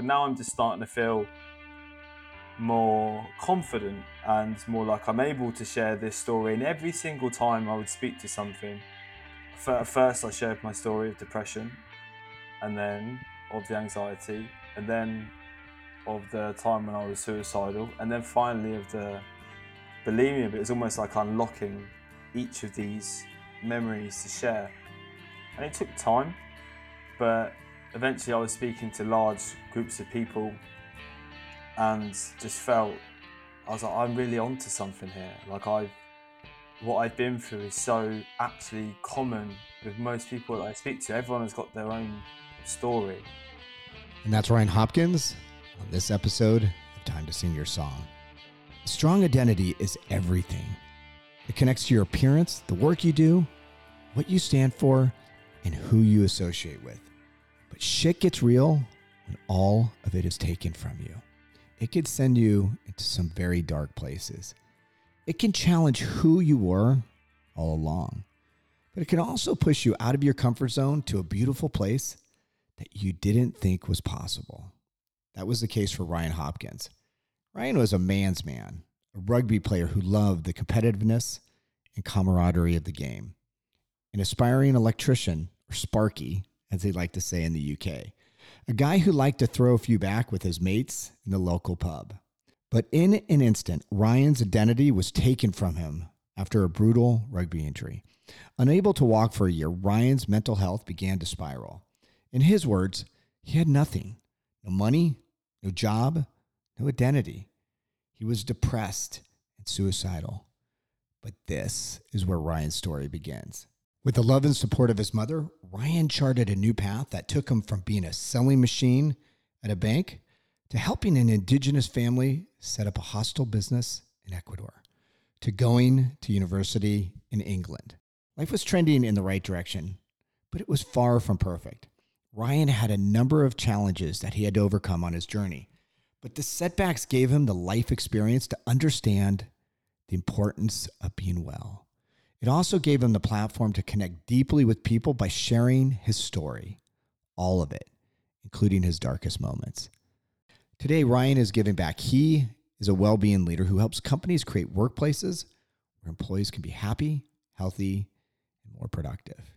But now I'm just starting to feel more confident and more like I'm able to share this story. And every single time I would speak to something, at first I shared my story of depression, and then of the anxiety, and then of the time when I was suicidal, and then finally of the bulimia. But it's almost like unlocking each of these memories to share. And it took time, but eventually I was speaking to large groups of people and just felt I was like, I'm really onto something here. Like I what I've been through is so actually common with most people that I speak to. Everyone has got their own story. And that's Ryan Hopkins on this episode of Time to Sing Your Song. Strong identity is everything. It connects to your appearance, the work you do, what you stand for, and who you associate with. But shit gets real when all of it is taken from you. It could send you into some very dark places. It can challenge who you were all along, but it can also push you out of your comfort zone to a beautiful place that you didn't think was possible. That was the case for Ryan Hopkins. Ryan was a man's man, a rugby player who loved the competitiveness and camaraderie of the game, an aspiring electrician, or Sparky, as they like to say in the UK, a guy who liked to throw a few back with his mates in the local pub. But in an instant, Ryan's identity was taken from him after a brutal rugby injury. Unable to walk for a year, Ryan's mental health began to spiral. In his words, he had nothing no money, no job, no identity. He was depressed and suicidal. But this is where Ryan's story begins. With the love and support of his mother, Ryan charted a new path that took him from being a selling machine at a bank to helping an indigenous family set up a hostel business in Ecuador, to going to university in England. Life was trending in the right direction, but it was far from perfect. Ryan had a number of challenges that he had to overcome on his journey, but the setbacks gave him the life experience to understand the importance of being well. It also gave him the platform to connect deeply with people by sharing his story, all of it, including his darkest moments. Today, Ryan is giving back. He is a well being leader who helps companies create workplaces where employees can be happy, healthy, and more productive.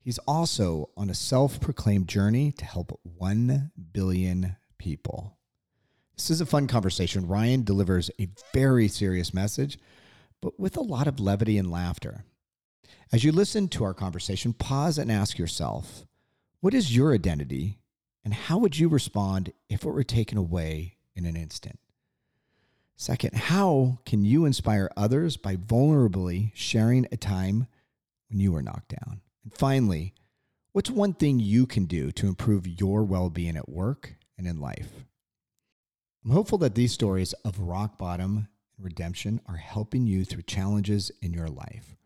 He's also on a self proclaimed journey to help 1 billion people. This is a fun conversation. Ryan delivers a very serious message but with a lot of levity and laughter. As you listen to our conversation, pause and ask yourself what is your identity and how would you respond if it were taken away in an instant? Second, how can you inspire others by vulnerably sharing a time when you were knocked down? And finally, what's one thing you can do to improve your well being at work and in life? I'm hopeful that these stories of rock bottom redemption are helping you through challenges in your life.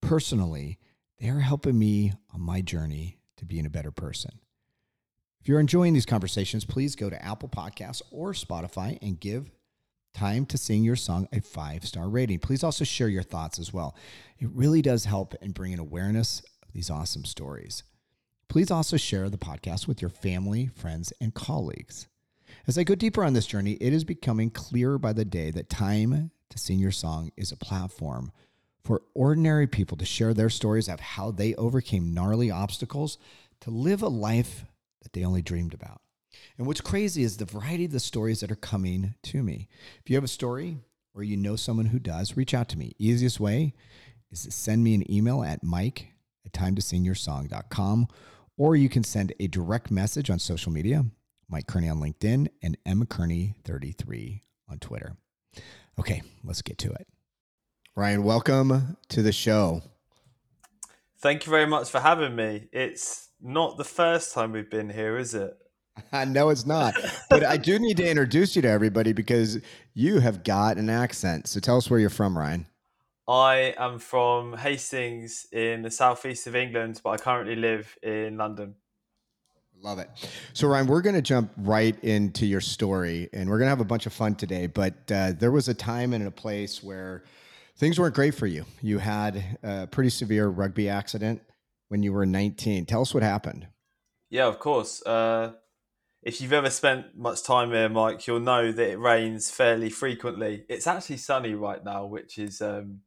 Personally, they are helping me on my journey to being a better person. If you're enjoying these conversations, please go to Apple Podcasts or Spotify and give Time to Sing Your Song a five star rating. Please also share your thoughts as well. It really does help in bringing awareness of these awesome stories. Please also share the podcast with your family, friends, and colleagues. As I go deeper on this journey, it is becoming clearer by the day that Time to Sing Your Song is a platform for ordinary people to share their stories of how they overcame gnarly obstacles to live a life that they only dreamed about. And what's crazy is the variety of the stories that are coming to me. If you have a story or you know someone who does, reach out to me. Easiest way is to send me an email at mike at timetosingyoursong.com or you can send a direct message on social media Mike Kearney on LinkedIn, and M Kearney33 on Twitter. Okay, let's get to it. Ryan, welcome to the show. Thank you very much for having me. It's not the first time we've been here, is it? no, it's not. But I do need to introduce you to everybody because you have got an accent. So tell us where you're from, Ryan. I am from Hastings in the southeast of England, but I currently live in London. Love it. So, Ryan, we're going to jump right into your story and we're going to have a bunch of fun today. But uh, there was a time and a place where things weren't great for you. You had a pretty severe rugby accident when you were 19. Tell us what happened. Yeah, of course. Uh, if you've ever spent much time here, Mike, you'll know that it rains fairly frequently. It's actually sunny right now, which is um,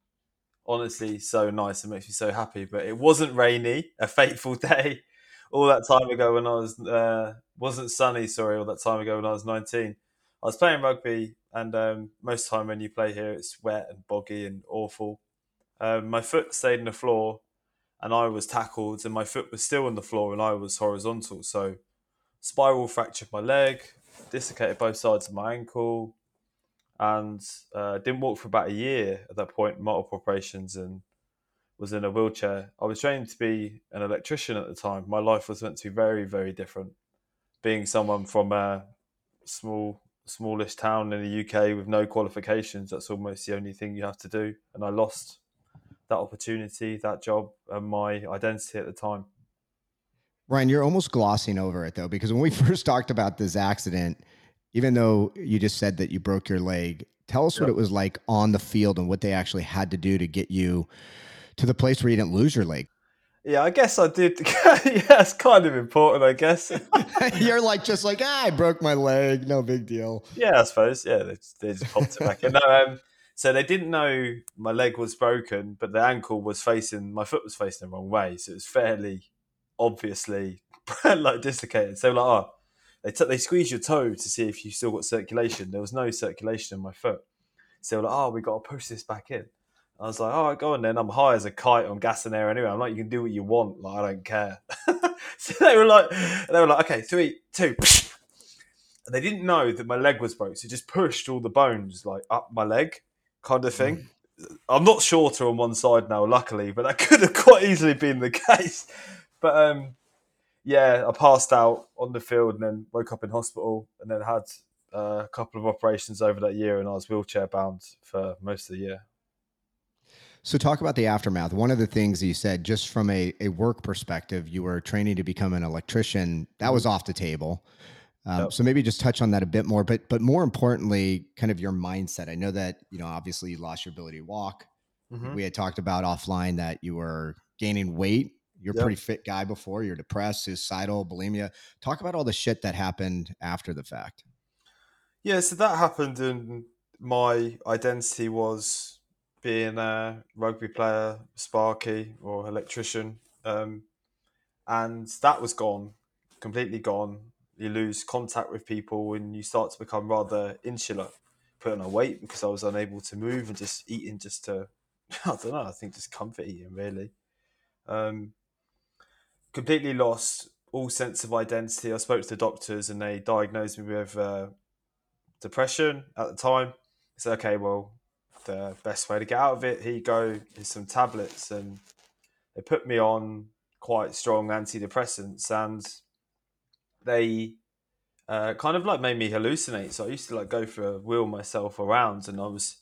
honestly so nice and makes me so happy. But it wasn't rainy, a fateful day, all that time ago when I was uh, wasn't sunny. Sorry, all that time ago when I was nineteen. I was playing rugby, and um, most time when you play here, it's wet and boggy and awful. Um, my foot stayed in the floor, and I was tackled, and my foot was still on the floor, and I was horizontal. So spiral fractured my leg, dislocated both sides of my ankle, and uh, didn't walk for about a year at that point, multiple operations, and was in a wheelchair. I was trained to be an electrician at the time. My life was meant to be very, very different. Being someone from a small, smallish town in the UK with no qualifications, that's almost the only thing you have to do. And I lost that opportunity, that job, and my identity at the time. Ryan, you're almost glossing over it though, because when we first talked about this accident, even though you just said that you broke your leg, tell us yep. what it was like on the field and what they actually had to do to get you to the place where you didn't lose your leg. Yeah, I guess I did. yeah, it's kind of important, I guess. You're like, just like, ah, I broke my leg. No big deal. Yeah, I suppose. Yeah, they just, they just popped it back in. No, um, so they didn't know my leg was broken, but the ankle was facing, my foot was facing the wrong way. So it was fairly obviously like dislocated. So like, oh, they t- they squeeze your toe to see if you still got circulation. There was no circulation in my foot. So like, oh, we got to push this back in. I was like, all right, go on then. I'm high as a kite on gas and air anyway. I'm like, you can do what you want. Like, I don't care. so they were like, they were like, okay, three, two. And they didn't know that my leg was broke. So just pushed all the bones like up my leg kind of thing. Mm. I'm not shorter on one side now, luckily, but that could have quite easily been the case. But um, yeah, I passed out on the field and then woke up in hospital and then had uh, a couple of operations over that year and I was wheelchair bound for most of the year. So, talk about the aftermath. One of the things you said, just from a, a work perspective, you were training to become an electrician. That was mm-hmm. off the table. Um. So maybe just touch on that a bit more, but but more importantly, kind of your mindset. I know that you know obviously you lost your ability to walk. Mm-hmm. We had talked about offline that you were gaining weight you're yep. a pretty fit guy before. You're depressed, suicidal, bulimia. Talk about all the shit that happened after the fact. Yeah, so that happened, and my identity was being a rugby player, sparky, or electrician, um, and that was gone, completely gone. You lose contact with people, and you start to become rather insular. Putting on weight because I was unable to move and just eating just to, I don't know. I think just comfort eating really. Um, completely lost all sense of identity. I spoke to the doctors and they diagnosed me with uh, depression at the time. I said, okay, well, the best way to get out of it, here you go, is some tablets. And they put me on quite strong antidepressants and they uh, kind of like made me hallucinate. So I used to like go for a wheel myself around and I was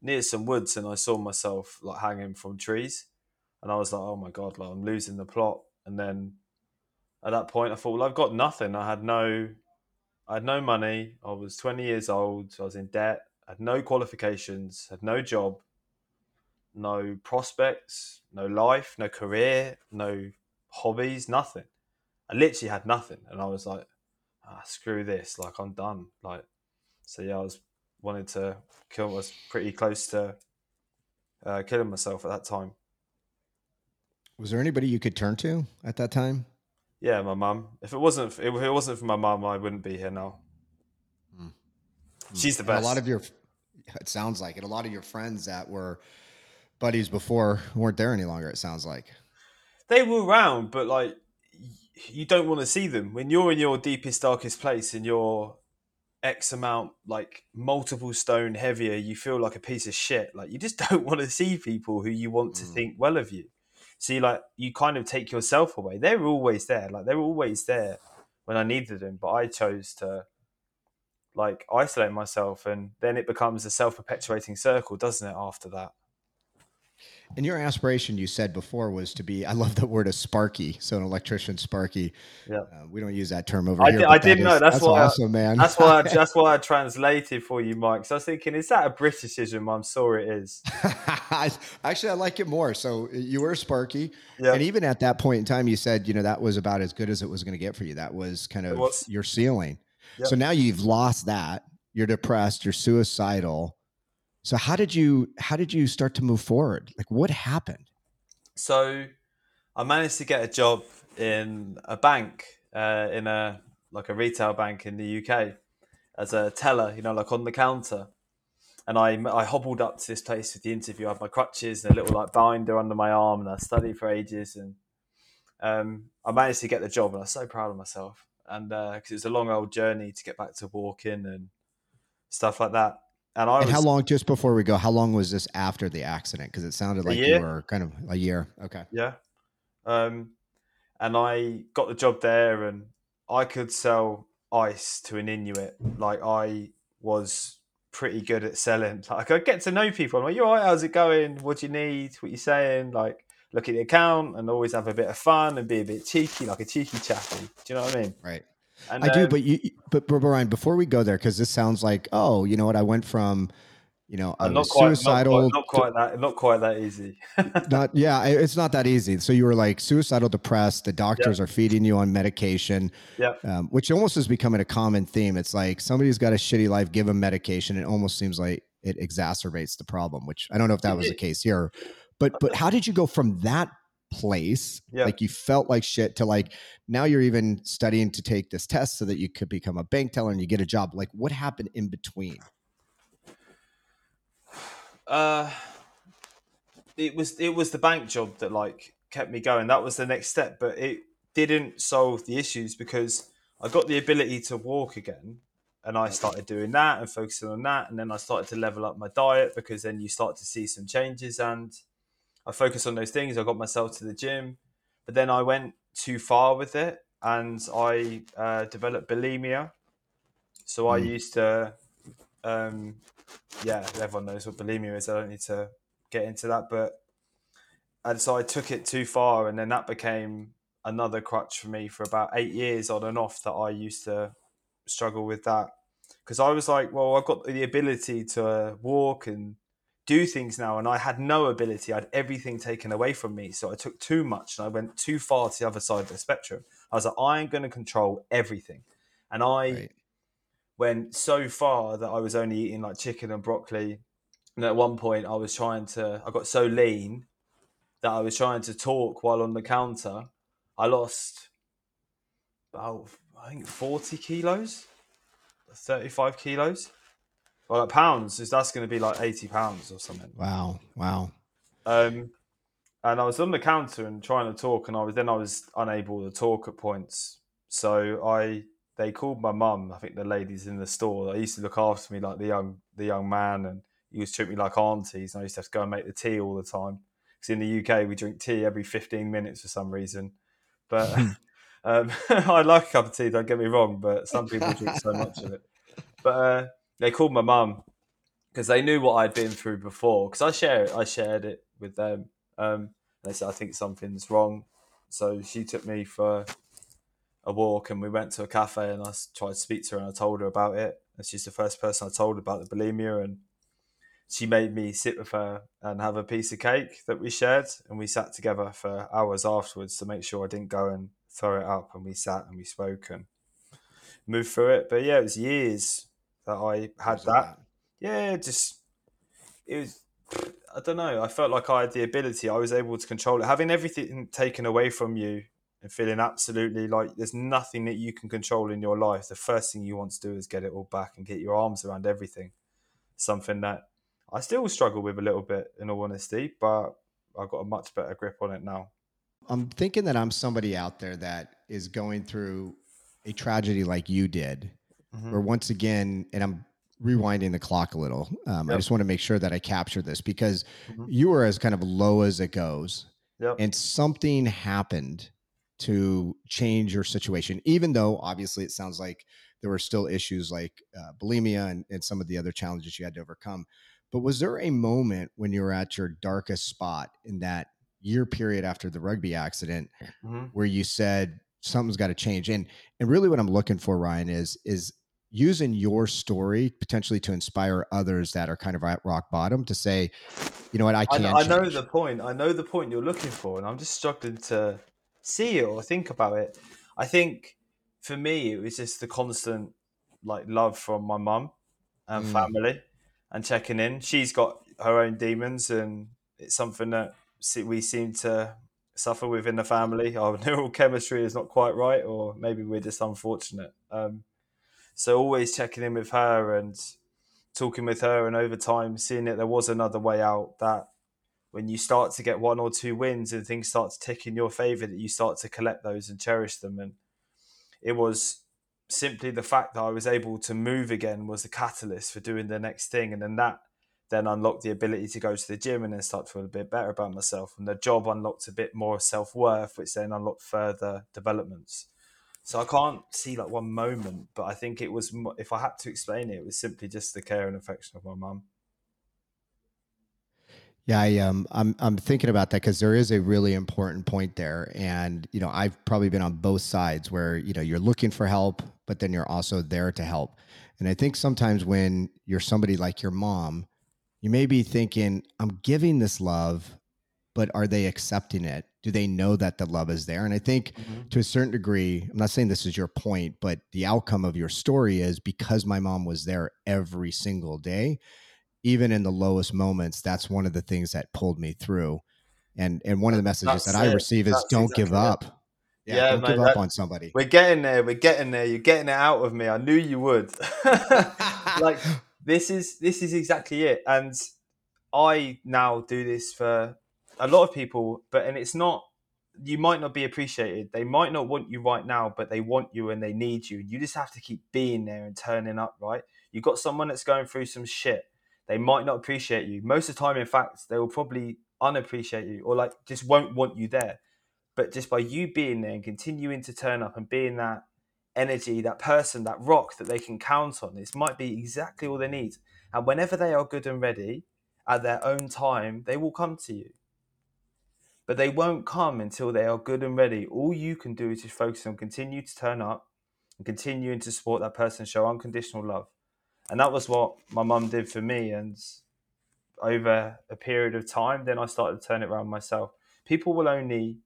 near some woods and I saw myself like hanging from trees. And I was like, oh my God, like I'm losing the plot and then at that point, I thought, well, I've got nothing. I had no, I had no money. I was 20 years old. I was in debt. Had no qualifications. Had no job. No prospects. No life. No career. No hobbies. Nothing. I literally had nothing, and I was like, ah, screw this. Like I'm done. Like, so yeah, I was wanted to kill. I was pretty close to uh, killing myself at that time. Was there anybody you could turn to at that time? Yeah, my mum. If it wasn't, if it wasn't for my mum, I wouldn't be here now. Mm. She's the best. And a lot of your, it sounds like it. A lot of your friends that were buddies before weren't there any longer. It sounds like they were around, but like you don't want to see them when you're in your deepest, darkest place and you're X amount, like multiple stone heavier. You feel like a piece of shit. Like you just don't want to see people who you want to mm. think well of you. So you like you kind of take yourself away. They were always there. Like they were always there when I needed them, but I chose to like isolate myself and then it becomes a self-perpetuating circle, doesn't it, after that? And your aspiration, you said before, was to be. I love the word a sparky. So an electrician sparky. Yeah. Uh, we don't use that term over I, here. did, I didn't know. is- That's, why. awesome, man. That's why. I, that's why I translated for you, Mike. So I was thinking, is that a Britishism? I'm sure it is. Actually, I like it more. So you were Sparky, Yeah. and even at that point in time, you said, you know, that was about as good as it was going to get for you. That was kind of was. your ceiling. Yep. So now you've lost that. You're depressed. You're suicidal. So how did you how did you start to move forward? Like what happened? So I managed to get a job in a bank, uh, in a like a retail bank in the UK, as a teller. You know, like on the counter. And I, I hobbled up to this place with the interview. I had my crutches and a little like binder under my arm, and I studied for ages. And um, I managed to get the job, and I was so proud of myself. And because it was a long old journey to get back to walking and stuff like that. And I And was how long? Just before we go, how long was this after the accident? Because it sounded like you were kind of a year. Okay. Yeah. Um, and I got the job there, and I could sell ice to an Inuit. Like I was pretty good at selling. Like I get to know people. I'm like, "You all right? How's it going? What do you need? What you saying?" Like look at the account and always have a bit of fun and be a bit cheeky, like a cheeky chappy. Do you know what I mean? Right. And, I do, um, but you, but, but Ryan, before we go there, because this sounds like, oh, you know what? I went from, you know, I I'm not quite, suicidal. not quite, not quite that, not quite that easy. not, yeah, it's not that easy. So you were like suicidal, depressed. The doctors are feeding you on medication, yeah, um, which almost is becoming a common theme. It's like somebody's got a shitty life, give them medication. It almost seems like it exacerbates the problem. Which I don't know if that was the case here, but but how did you go from that place Yeah. like you felt like shit to like now you're even studying to take this test so that you could become a bank teller and you get a job like what happened in between Uh, it was it was the bank job that like kept me going. That was the next step, but it didn't solve the issues because I got the ability to walk again, and I started doing that and focusing on that, and then I started to level up my diet because then you start to see some changes, and I focused on those things. I got myself to the gym, but then I went too far with it, and I uh, developed bulimia. So I Mm. used to um, yeah, everyone knows what bulimia is. I don't need to get into that, but and so I took it too far, and then that became another crutch for me for about eight years on and off. That I used to struggle with that because I was like, well, I've got the ability to walk and do things now, and I had no ability. I had everything taken away from me, so I took too much, and I went too far to the other side of the spectrum. I was like, I am going to control everything, and I right went so far that I was only eating like chicken and broccoli. And at one point, I was trying to, I got so lean that I was trying to talk while on the counter. I lost about, I think, 40 kilos, 35 kilos. Well, like pounds, is that's going to be like 80 pounds or something. wow wow Um, and I was on the counter and trying to talk, and I was then I was unable to talk at points. So I they called my mum. I think the ladies in the store. They used to look after me like the young the young man, and he used to treat me like aunties. And I used to have to go and make the tea all the time because in the UK we drink tea every fifteen minutes for some reason. But um, I like a cup of tea. Don't get me wrong, but some people drink so much of it. But uh, they called my mum because they knew what I'd been through before. Because I share I shared it with them. Um, they said I think something's wrong, so she took me for a walk, and we went to a cafe, and I tried to speak to her, and I told her about it. And she's the first person I told about the bulimia, and she made me sit with her and have a piece of cake that we shared, and we sat together for hours afterwards to make sure I didn't go and throw it up. And we sat and we spoke and moved through it. But yeah, it was years that I had that yeah, just it was. I don't know. I felt like I had the ability. I was able to control it. Having everything taken away from you and feeling absolutely like there's nothing that you can control in your life. The first thing you want to do is get it all back and get your arms around everything. Something that I still struggle with a little bit, in all honesty, but I've got a much better grip on it now. I'm thinking that I'm somebody out there that is going through a tragedy like you did, Mhm. where once again, and I'm rewinding the clock a little. Um, I just want to make sure that I capture this because Mhm. you were as kind of low as it goes, Yep. and something happened to change your situation. Even though obviously it sounds like there were still issues like uh, bulimia and, and some of the other challenges you had to overcome. But was there a moment when you were at your darkest spot in that year period after the rugby accident mm-hmm. where you said something's got to change? And and really what I'm looking for, Ryan, is is using your story potentially to inspire others that are kind of at rock bottom to say, you know what, I can. I, I know the point. I know the point you're looking for, and I'm just struggling to see it or think about it. I think for me, it was just the constant like love from my mum and mm. family and checking in. She's got her own demons, and it's something that we seem to suffer within the family. Our neural chemistry is not quite right, or maybe we're just unfortunate. Um, so always checking in with her and talking with her, and over time seeing that there was another way out. That when you start to get one or two wins and things start to tick in your favor, that you start to collect those and cherish them. And it was simply the fact that I was able to move again was the catalyst for doing the next thing, and then that then unlocked the ability to go to the gym and then start to feel a bit better about myself. And the job unlocked a bit more self worth, which then unlocked further developments. So I can't see like one moment, but I think it was if I had to explain it, it was simply just the care and affection of my mum. Yeah, I, um, I'm I'm thinking about that because there is a really important point there, and you know I've probably been on both sides where you know you're looking for help, but then you're also there to help. And I think sometimes when you're somebody like your mom, you may be thinking, I'm giving this love, but are they accepting it? Do they know that the love is there? And I think mm-hmm. to a certain degree, I'm not saying this is your point, but the outcome of your story is because my mom was there every single day, even in the lowest moments, that's one of the things that pulled me through. And and one of the messages that's that I receive is don't exactly give up. Yeah, yeah, don't mate, give up on somebody. We're getting there. We're getting there. You're getting it out of me. I knew you would. like this is this is exactly it. And I now do this for a lot of people, but and it's not you might not be appreciated. They might not want you right now, but they want you and they need you. You just have to keep being there and turning up, right? You got someone that's going through some shit. They might not appreciate you. Most of the time, in fact, they will probably unappreciate you or like just won't want you there. But just by you being there and continuing to turn up and being that energy, that person, that rock that they can count on, this might be exactly all they need. And whenever they are good and ready at their own time, they will come to you but they won't come until they are good and ready. All you can do is just focus on continue to turn up and continuing to support that person, show unconditional love. And that was what my mum did for me. And over a period of time, then I started to turn it around myself. People will only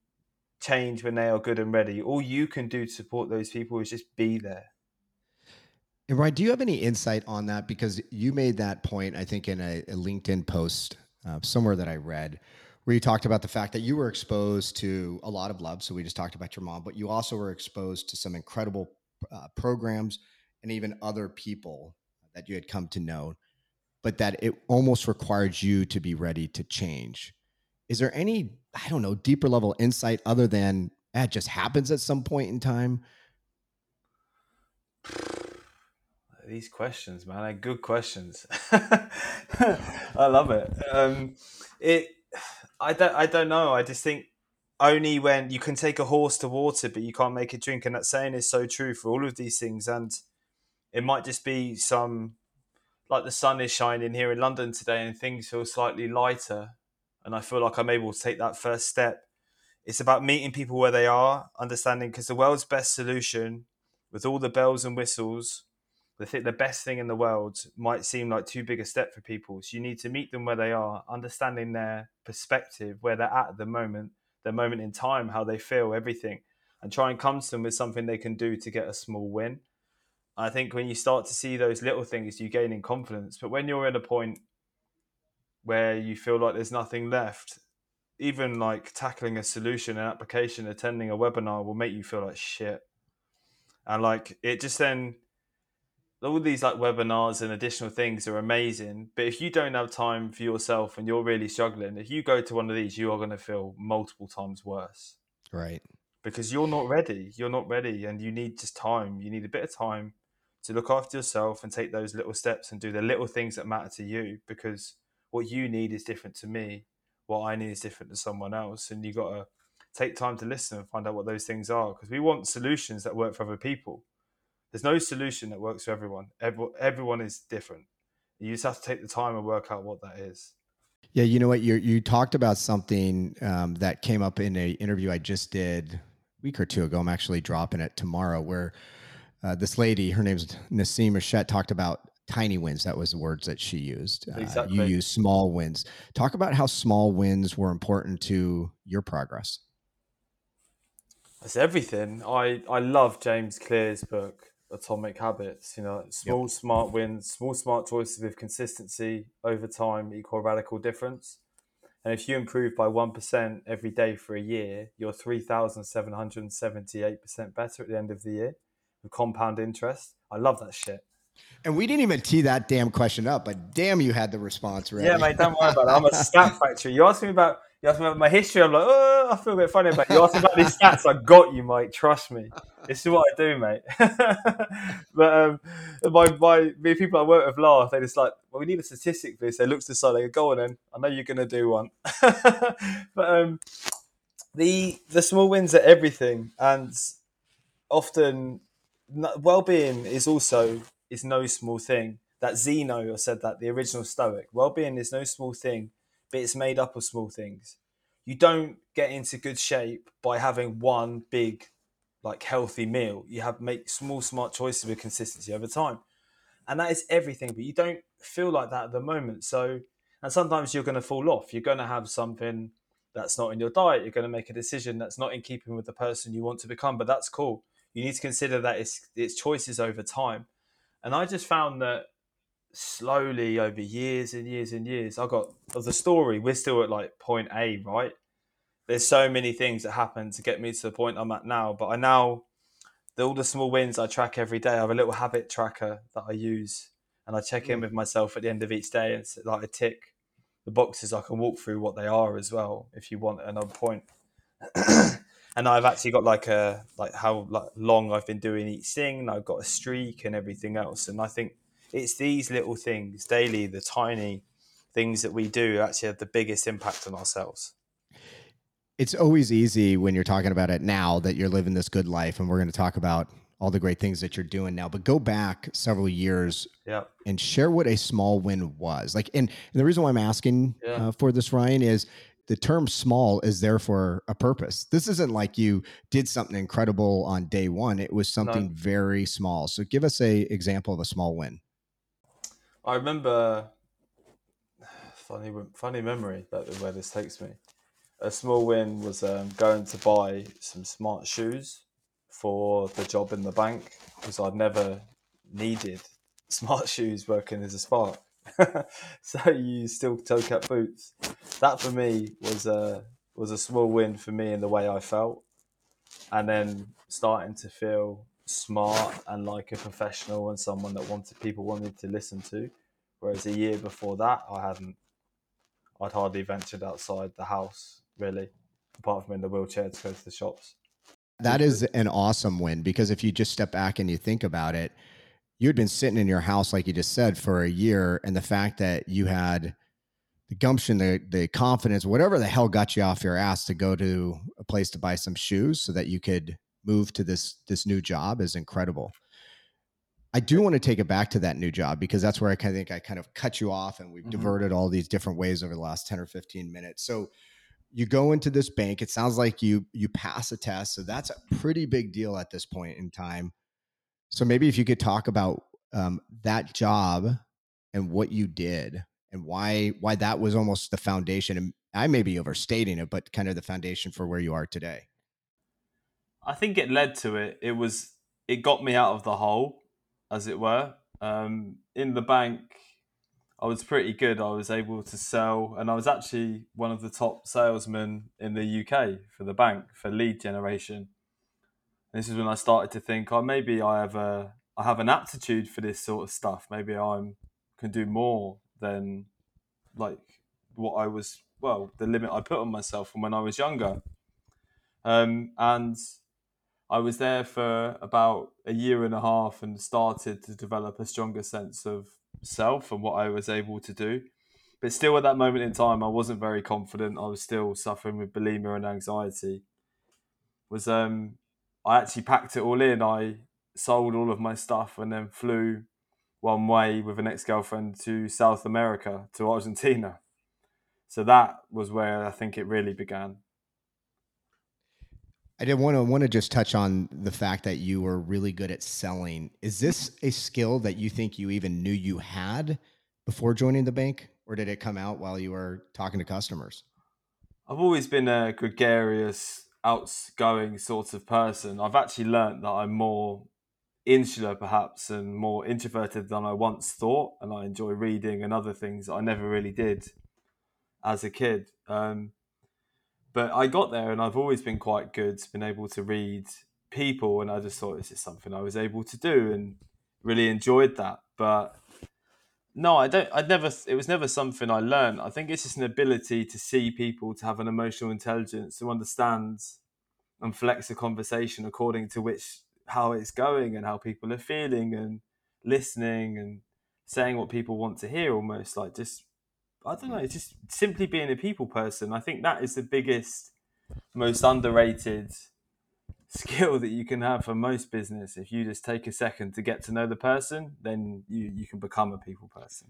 change when they are good and ready. All you can do to support those people is just be there. And Ryan, do you have any insight on that? Because you made that point, I think, in a, a LinkedIn post uh, somewhere that I read, where you talked about the fact that you were exposed to a lot of love. So we just talked about your mom, but you also were exposed to some incredible uh, programs and even other people that you had come to know, but that it almost required you to be ready to change. Is there any, I don't know, deeper level insight other than that just happens at some point in time? These questions, man, are good questions. I love it. Um, it I don't I don't know. I just think only when you can take a horse to water, but you can't make it drink, and that saying is so true for all of these things. And it might just be some like the sun is shining here in London today, and things feel slightly lighter, and I feel like I'm able to take that first step. It's about meeting people where they are, understanding because the world's best solution, with all the bells and whistles, the th- the best thing in the world might seem like too big a step for people. So you need to meet them where they are, understanding their perspective, where they're at at the moment, their moment in time, how they feel, everything, and try and come to them with something they can do to get a small win. I think when you start to see those little things, you gain in confidence. But when you're at a point where you feel like there's nothing left, even like tackling a solution, an application, attending a webinar will make you feel like shit. And like it just then all these like webinars and additional things are amazing but if you don't have time for yourself and you're really struggling if you go to one of these you are going to feel multiple times worse. Right. Because you're not ready you're not ready and you need just time. You need a bit of time to look after yourself and take those little steps and do the little things that matter to you because what you need is different to me what i need is different to someone else and you got to take time to listen and find out what those things are because we want solutions that work for other people there's no solution that works for everyone. Every, everyone is different. You just have to take the time and work out what that is. Yeah, you know what? You you talked about something um, that came up in a interview I just did a week or two ago. I'm actually dropping it tomorrow. Where uh, this lady, her name's Nassim Rashett, talked about tiny wins. That was the words that she used. Exactly. Uh, you use small wins. Talk about how small wins were important to your progress. It's everything. I I love James Clear's book Atomic Habits. You know, small yep. smart wins, small smart choices with consistency over time equal radical difference. And if you improve by one percent every day for a year, you're three thousand seven hundred seventy-eight percent better at the end of the year with compound interest. I love that shit. And we didn't even tee that damn question up, but damn, you had the response ready. Yeah, mate, don't worry about it. I'm a stat factory. You asked me about you asked me about my history. I'm like, oh, I feel a bit funny about you. asked me about these stats. I got you, mate. Trust me. This is what I do, mate. but um, my my the people I work with laugh. They just like, well, we need a statistic for this. They look to the side. They go, go on, then. I know you're gonna do one. but um, the the small wins are everything, and often well-being is also is no small thing. That Zeno said that the original Stoic. Well-being is no small thing, but it's made up of small things. You don't get into good shape by having one big, like healthy meal. You have make small, smart choices with consistency over time, and that is everything. But you don't feel like that at the moment. So, and sometimes you're going to fall off. You're going to have something that's not in your diet. You're going to make a decision that's not in keeping with the person you want to become. But that's cool. You need to consider that it's it's choices over time and I just found that slowly over years and years and years, I got of the story. We're still at like point A, right? There's so many things that happen to get me to the point I'm at now. But I now, all the small wins I track every day. I have a little habit tracker that I use, and I check in mm. with myself at the end of each day, and like I tick the boxes. I can walk through what they are as well, if you want another point. and I've actually got like a like how like long I've been doing each thing. And I've got a streak and everything else. And I think it's these little things daily, the tiny things that we do, actually have the biggest impact on ourselves. It's always easy when you're talking about it now that you're living this good life, and we're going to talk about all the great things that you're doing now. But go back several years yeah. and share what a small win was. Like, and, and the reason why I'm asking yeah. uh, for this, Ryan, is the term small is there for a purpose. This isn't like you did something incredible on day one. It was something no. very small. So give us a example of a small win. I remember funny funny memory that where this takes me. A small win was um, going to buy some smart shoes for the job in the bank because I'd never needed smart shoes working as a spark. so you still toe cap boots. That for me was a was a small win for me in the way I felt, and then starting to feel smart and like a professional and someone that wanted people wanted to listen to. Whereas a year before that, I hadn't. I'd hardly ventured outside the house really, apart from in the wheelchair to go to the shops. That is an awesome win because if you just step back and you think about it, you had been sitting in your house, like you just said, for a year, and the fact that you had the gumption, the the confidence, whatever the hell got you off your ass to go to a place to buy some shoes so that you could move to this this new job is incredible. I do want to take it back to that new job because that's where I kind of think I kind of cut you off and we've mm-hmm. diverted all these different ways over the last 10 or 15 minutes. So you go into this bank, it sounds like you you pass a test. So that's a pretty big deal at this point in time. So maybe if you could talk about um, that job and what you did and why why that was almost the foundation. And I may be overstating it, but kind of the foundation for where you are today. I think it led to it. It was it got me out of the hole, as it were. Um, in the bank, I was pretty good. I was able to sell, and I was actually one of the top salesmen in the UK for the bank for lead generation this is when I started to think, oh, maybe I have a I have an aptitude for this sort of stuff. Maybe I can do more than like what I was. Well, the limit I put on myself from when I was younger. Um, and I was there for about a year and a half and started to develop a stronger sense of self and what I was able to do. But still, at that moment in time, I wasn't very confident. I was still suffering with bulimia and anxiety. Was um I actually packed it all in. I sold all of my stuff and then flew one way with an ex girlfriend to South America, to Argentina. So that was where I think it really began. I did want to want to just touch on the fact that you were really good at selling. Is this a skill that you think you even knew you had before joining the bank, or did it come out while you were talking to customers? I've always been a gregarious, outgoing sort of person. I've actually learned that I'm more insular, perhaps, and more introverted than I once thought, and I enjoy reading and other things I never really did as a kid. Um, but I got there and I've always been quite good, been able to read people, and I just thought this is something I was able to do and really enjoyed that. But no, I don't. I never. It was never something I learned. I think it's just an ability to see people, to have an emotional intelligence, to understand and flex a conversation according to which how it's going and how people are feeling and listening and saying what people want to hear. Almost like just I don't know, it's just simply being a people person. I think that is the biggest, most underrated skill that you can have for most business. If you just take a second to get to know the person, then you, you can become a people person.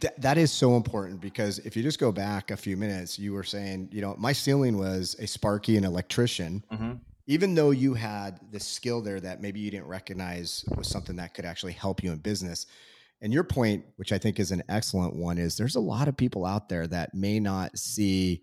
Th- that is so important because if you just go back a few minutes, you were saying, you know, my ceiling was a Sparky, an electrician. Mm-hmm. Even though you had this skill there that maybe you didn't recognize was something that could actually help you in business, and your point, which I think is an excellent one, is there's a lot of people out there that may not see,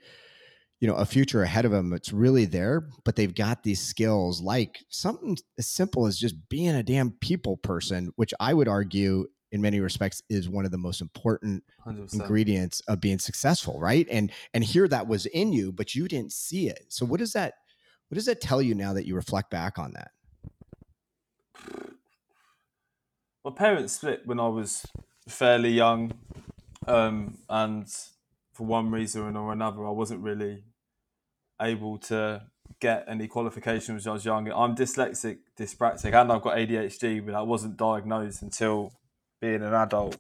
you know, a future ahead of them. It's really there, but they've got these skills like something as simple as just being a damn people person, which I would argue in many respects is one of the most important 100%. ingredients of being successful, right? And and here that was in you, but you didn't see it. So what does that what does that tell you now that you reflect back on that? my parents split when I was fairly young, um, and for one reason or another, I wasn't really able to get any qualifications when I was young. I'm dyslexic, dyspraxic, and I've got ADHD, but I wasn't diagnosed until being an adult.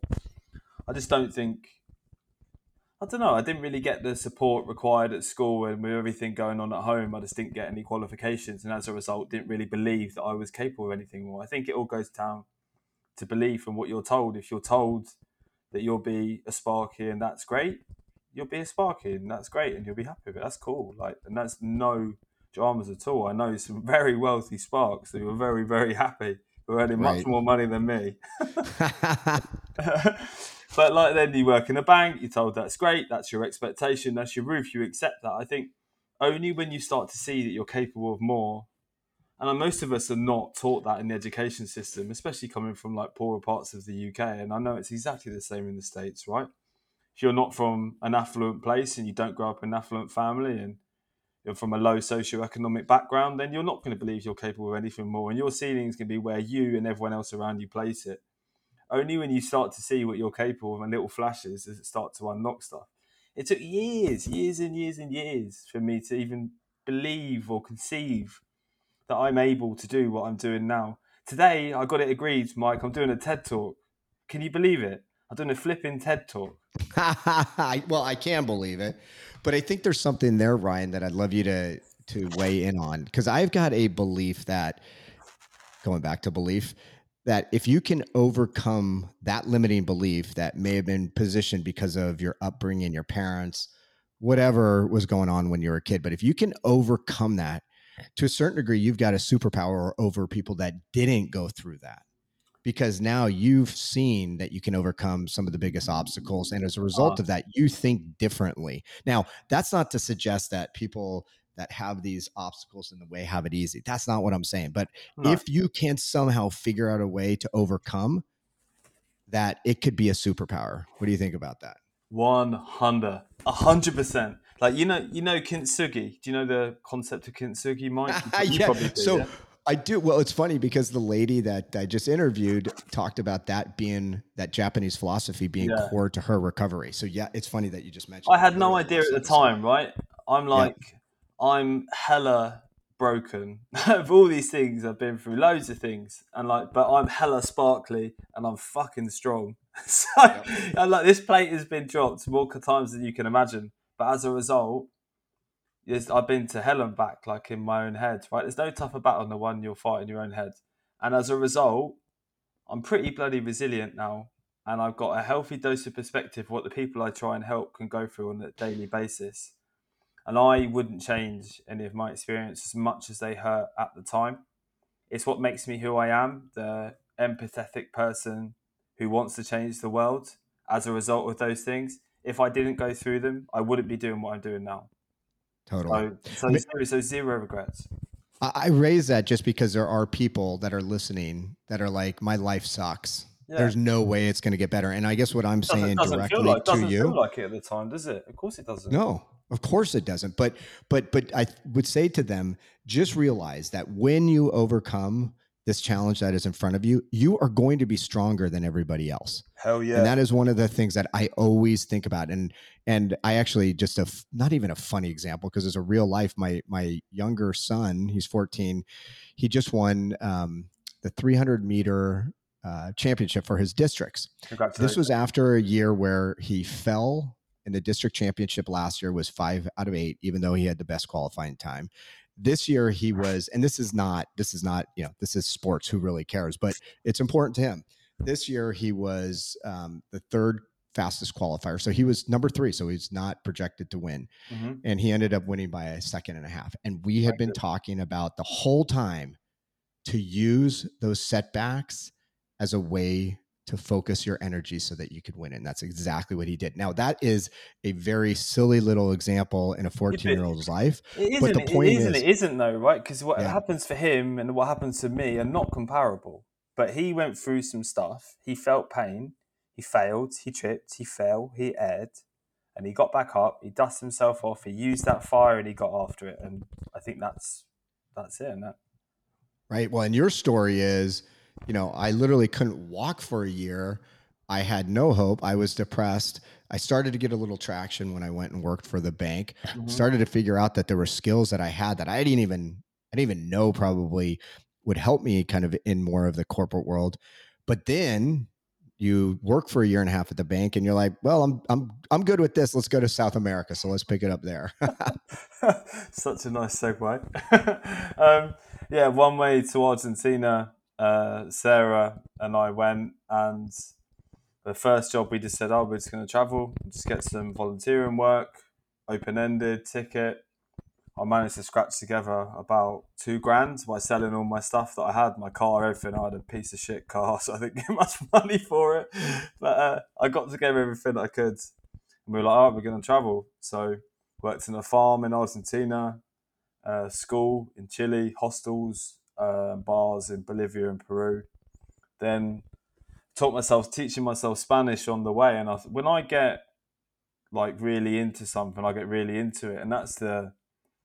I just don't think. I don't know. I didn't really get the support required at school and with everything going on at home. I just didn't get any qualifications, and as a result, didn't really believe that I was capable of anything more. I think it all goes down to belief and what you're told. If you're told that you'll be a Sparky and that's great, you'll be a Sparky and that's great and you'll be happy with it. That's cool. Like, and that's no dramas at all. I know some very wealthy Sparks who are very, very happy. Who are earning right. much more money than me. but like then you work in a bank, you're told that's great, that's your expectation, that's your roof, you accept that. I think only when you start to see that you're capable of more and most of us are not taught that in the education system, especially coming from like poorer parts of the UK. And I know it's exactly the same in the States, right? If you're not from an affluent place and you don't grow up in an affluent family and you're from a low socioeconomic background, then you're not going to believe you're capable of anything more. And your ceiling is going to be where you and everyone else around you place it. Only when you start to see what you're capable of and little flashes does it start to unlock stuff. It took years, years and years and years for me to even believe or conceive that I'm able to do what I'm doing now. Today, I got it agreed, Mike. I'm doing a TED talk. Can you believe it? I'm doing a flipping TED talk. well, I can believe it, but I think there's something there, Ryan, that I'd love you to to weigh in on because I've got a belief that going back to belief that if you can overcome that limiting belief that may have been positioned because of your upbringing, your parents, whatever was going on when you were a kid, but if you can overcome that to a certain degree, you've got a superpower over people that didn't go through that because now you've seen that you can overcome some of the biggest obstacles. And as a result of that, you think differently. Now, that's not to suggest that people that have these obstacles in the way have it easy. That's not what I'm saying. But if you can somehow figure out a way to overcome that, it could be a superpower. What do you think about that? 100. 100%. Like you know, you know kintsugi. Do you know the concept of kintsugi, Mike? You yeah. Do, so yeah? I do. Well, it's funny because the lady that I just interviewed talked about that being that Japanese philosophy being yeah. core to her recovery. So yeah, it's funny that you just mentioned. I had no idea at the time, right? I'm like, yeah. I'm hella broken of all these things I've been through, loads of things, and like, but I'm hella sparkly and I'm fucking strong. so, yep. and like, this plate has been dropped more times than you can imagine. But as a result, yes, I've been to hell and back, like in my own head, right? There's no tougher battle than the one you'll fight in your own head. And as a result, I'm pretty bloody resilient now, and I've got a healthy dose of perspective what the people I try and help can go through on a daily basis. And I wouldn't change any of my experience as much as they hurt at the time. It's what makes me who I am, the empathetic person who wants to change the world as a result of those things. If I didn't go through them, I wouldn't be doing what I'm doing now. Totally. So, so, zero, so zero regrets. I I raise that just because there are people that are listening that are like, my life sucks. Yeah. There's no way it's going to get better. And I guess what I'm doesn't, saying doesn't directly like to doesn't you. feel like it at the time, does it? Of course it doesn't. No, of course it doesn't. But but but I would say to them, just realize that when you overcome this challenge that is in front of you, you are going to be stronger than everybody else. Hell yeah. And that is one of the things that I always think about. And and I actually just a not even a funny example because it's a real life. My my younger son, he's 14, he just won um, the 300 meter uh, championship for his districts. This was after a year where he fell in the district championship last year was five out of eight, even though he had the best qualifying time. This year he was, and this is not, this is not, you know, this is sports. Who really cares? But it's important to him. This year he was um, the third fastest qualifier, so he was number three. So he's not projected to win, Mhm. and he ended up winning by a second and a half. And we had been talking about the whole time to use those setbacks as a way to focus your energy so that you could win. And that's exactly what he did. Now, that is a very silly little example in a 14 year old's life. It But the point it isn't. is- it isn't though, right? Because what Yeah. happens for him and what happens to me are not comparable. But he went through some stuff. He felt pain. He failed. He tripped. He fell. He erred, and he got back up. He dusted himself off. He used that fire and he got after it. And I think that's that's it. And that Right. Well, and your story is, you know, I literally couldn't walk for a year. I had no hope. I was depressed. I started to get a little traction when I went and worked for the bank. Mhm. Started to figure out that there were skills that I had that I didn't even I didn't even know probably would help me kind of in more of the corporate world. But then you work for a year and a half at the bank and you're like, well, I'm I'm I'm good with this. Let's go to South America. So let's pick it up there. Such a nice segue. um, yeah, one way to Argentina. Uh, Sarah and I went, and the first job we just said, "Oh, we're just going to travel, just get some volunteering work, open ended ticket." I managed to scratch together about two grand by selling all my stuff that I had, my car, everything. I had a piece of shit car, so I didn't get much money for it. But uh, I got together everything I could, and we were like, "Oh, we're going to travel." So worked in a farm in Argentina, uh, school in Chile, hostels, uh, bars in Bolivia and Peru. Then taught myself teaching myself Spanish on the way, and I, when I get like really into something, I get really into it, and that's the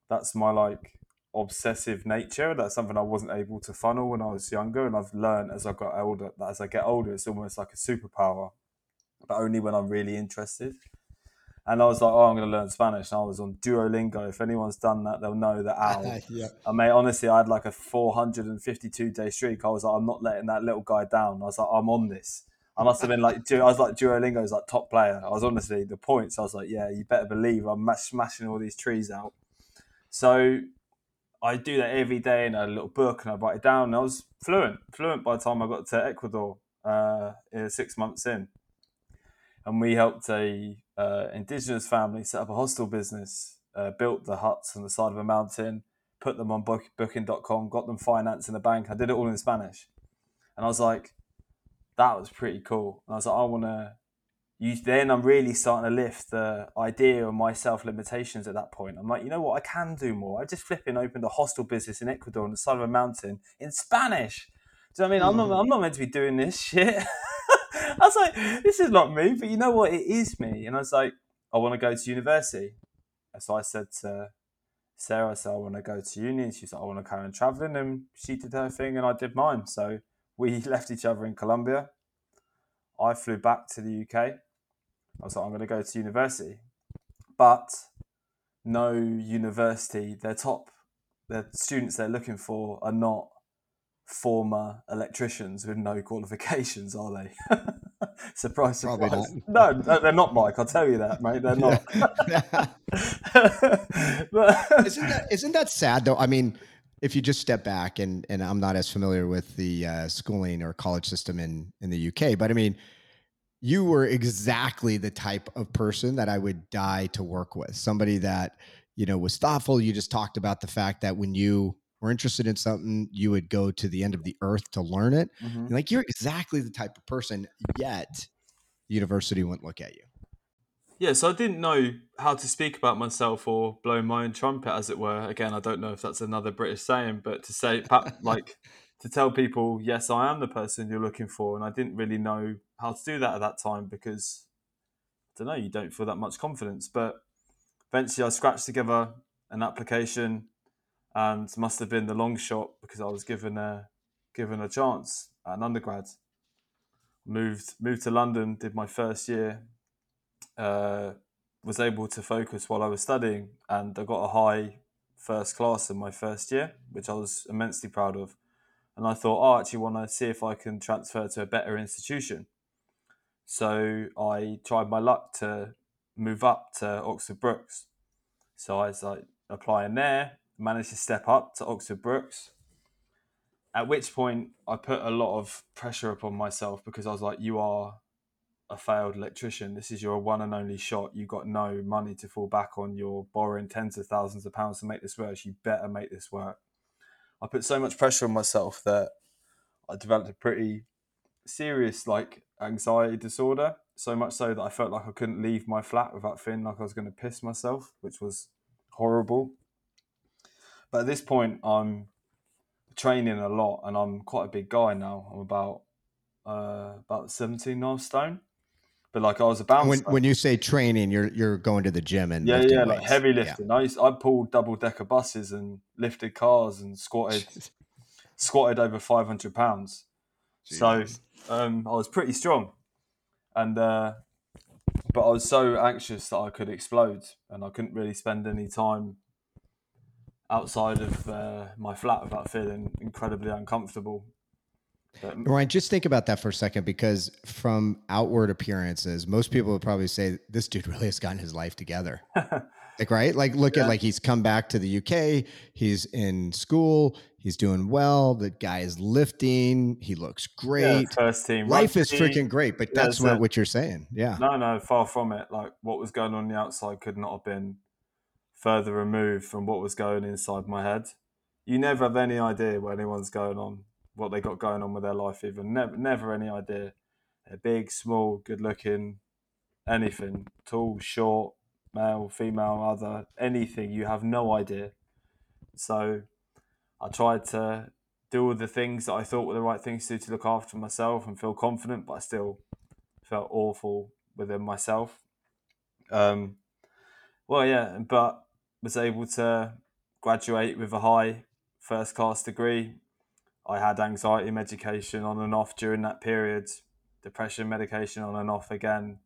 that's my like obsessive nature. That's something I wasn't able to funnel when I was younger, and I've learned as I got older. That as I get older, it's almost like a superpower, but only when I'm really interested. And I was like, oh, I'm going to learn Spanish. And I was on Duolingo. If anyone's done that, they'll know that Al. yeah. I mean, honestly, I had like a 452 day streak. I was like, I'm not letting that little guy down. I was like, I'm on this. I must have been like, I was like Duolingo's like top player. I was honestly the points. I was like, yeah, you better believe I'm smashing all these trees out. So I do that every day in a little book and I write it down. And I was fluent, fluent by the time I got to Ecuador, uh, uh, six months in. And we helped a uh, indigenous family set up a hostel business, uh, built the huts on the side of a mountain, put them on book, booking.com, got them finance in the bank. I did it all in Spanish. And I was like, that was pretty cool. And I was like, I want to use, then I'm really starting to lift the idea of my self limitations at that point. I'm like, you know what? I can do more. I just flipping opened a hostel business in Ecuador on the side of a mountain in Spanish. Do you know what I mean? I'm not, I'm not meant to be doing this shit. I was like, this is not me, but you know what? It is me. And I was like, I want to go to university. So I said to Sarah, I said, I want to go to uni. And she said, I want to carry on traveling. And she did her thing and I did mine. So we left each other in Colombia. I flew back to the UK. I was like, I'm going to go to university. But no university, their top, the students they're looking for are not former electricians with no qualifications, are they? surprise, surprise. No, no, they're not, Mike. I'll tell you that, mate. They're not. but, isn't that isn't that sad though? I mean, if you just step back and and I'm not as familiar with the uh, schooling or college system in in the UK, but I mean, you were exactly the type of person that I would die to work with. Somebody that you know was thoughtful. You just talked about the fact that when you were interested in something, you would go to the end of the earth to learn it. Mhm. Like you're exactly the type of person. Yet, the university wouldn't look at you. Yeah, so I didn't know how to speak about myself or blow my own trumpet, as it were. Again, I don't know if that's another British saying, but to say, like, to tell people, yes, I am the person you're looking for. And I didn't really know how to do that at that time because, I don't know, you don't feel that much confidence. But eventually I scratched together an application and must have been the long shot because I was given a, given a chance at an undergrad. Moved, moved to London, did my first year, uh, was able to focus while I was studying, and I got a high first class in my first year, which I was immensely proud of. And I thought, oh, I actually want to see if I can transfer to a better institution. So I tried my luck to move up to Oxford Brookes. So I was like applying there, managed to step up to Oxford Brookes. At which point, I put a lot of pressure upon myself because I was like, you are a failed electrician. This is your one and only shot. You've got no money to fall back on. You're borrowing tens of thousands of pounds to make this work. You better make this work. I put so much pressure on myself that I developed a pretty serious like anxiety disorder. So much so that I felt like I couldn't leave my flat without feeling like I was going to piss myself, which was horrible. But at this point, I'm training a lot, and I'm quite a big guy now. I'm about uh, about 17 and stone. But like I was a bouncer. When when you say training, you're you're going to the gym and yeah, yeah, like heavy Yeah. lifting. I used, I pulled double decker buses and lifted cars and squatted squatted over 500 pounds. So um, I was pretty strong, and uh, but I was so anxious that I could explode, and I couldn't really spend any time outside of uh, my flat without feeling incredibly uncomfortable. But, Ryan, just think about that for a second because from outward appearances, most people would probably say this dude really has gotten his life together. like, right? Like, look Yeah. at like he's come back to the UK, he's in school, he's doing well. The guy is lifting, he looks yeah, great. first team Life is freaking great, but Yeah, that's that's what, what you're saying. Yeah. No, no, far from it. Like what was going on, on the outside could not have been further removed from what was going inside my head. You never have any idea what anyone's going on, what they got going on with their life. Even never, never any idea. They're big, small, good-looking, anything, tall, short, male, female, other, anything. You have no idea. So, I tried to do all the things that I thought were the right things to do to look after myself and feel confident, but I still felt awful within myself. Um, well, yeah, but was able to graduate with a high first class degree. I had anxiety medication on and off during that period, depression medication on and off again.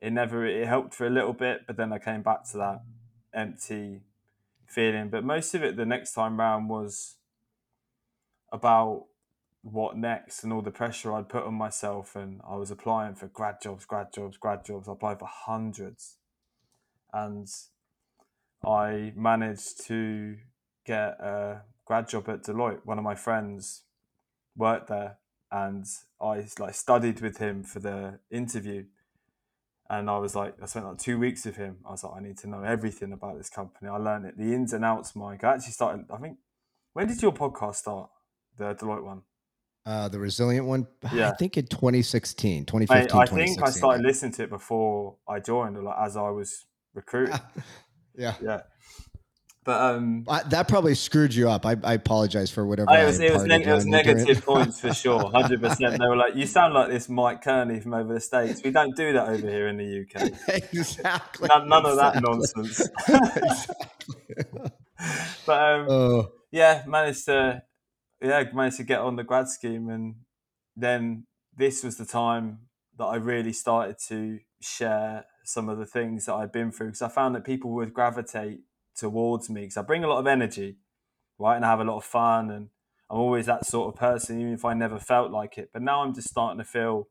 It never it helped for a little bit, but then I came back to that empty feeling. But most of it the next time round was about what next and all the pressure I'd put on myself. And I was applying for grad jobs, grad jobs, grad jobs. I applied for hundreds. And I managed to get a grad job at Deloitte. One of my friends worked there and I like studied with him for the interview. And I was like, I spent like two weeks with him. I was like, I need to know everything about this company. I learned it, the ins and outs, Mike. I actually started, I think, when did your podcast start? The Deloitte one? Uh, the resilient one, Yeah. I think in 2016, 2015, I think I started listening to it before I joined, or like as I was recruited. yeah. yeah. But um, I, that probably screwed you up. I, I apologize for whatever. I, it was, it was, neg- it was negative points for sure, hundred percent. They were like, "You sound like this Mike Kearney from over the states. We don't do that over here in the UK. exactly. None, none of that nonsense." exactly. but um, Oh, yeah, managed to yeah managed to get on the grad scheme, and then this was the time that I really started to share some of the things that I've been through because I found that people would gravitate towards me because I bring a lot of energy, right, and I have a lot of fun, and I'm always that sort of person, even if I never felt like it. But now I'm just starting to feel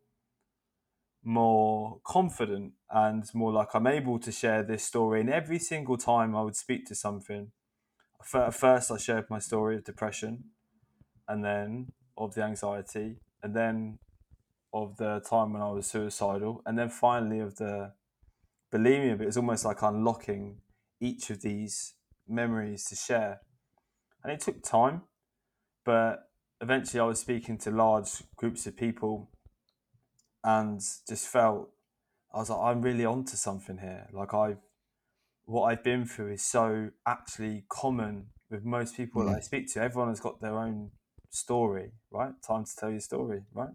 more confident and more like I'm able to share this story. And every single time I would speak to something, first I shared my story of depression, and then of the anxiety, and then of the time when I was suicidal, and then finally of the bulimia. But it was almost like unlocking each of these memories to share, and it took time, but eventually I was speaking to large groups of people, and just felt I was like, I'm really onto something here. Like I've what I've been through is so actually common with most people mm. that I speak to. Everyone has got their own story, right? Time to tell your story, right?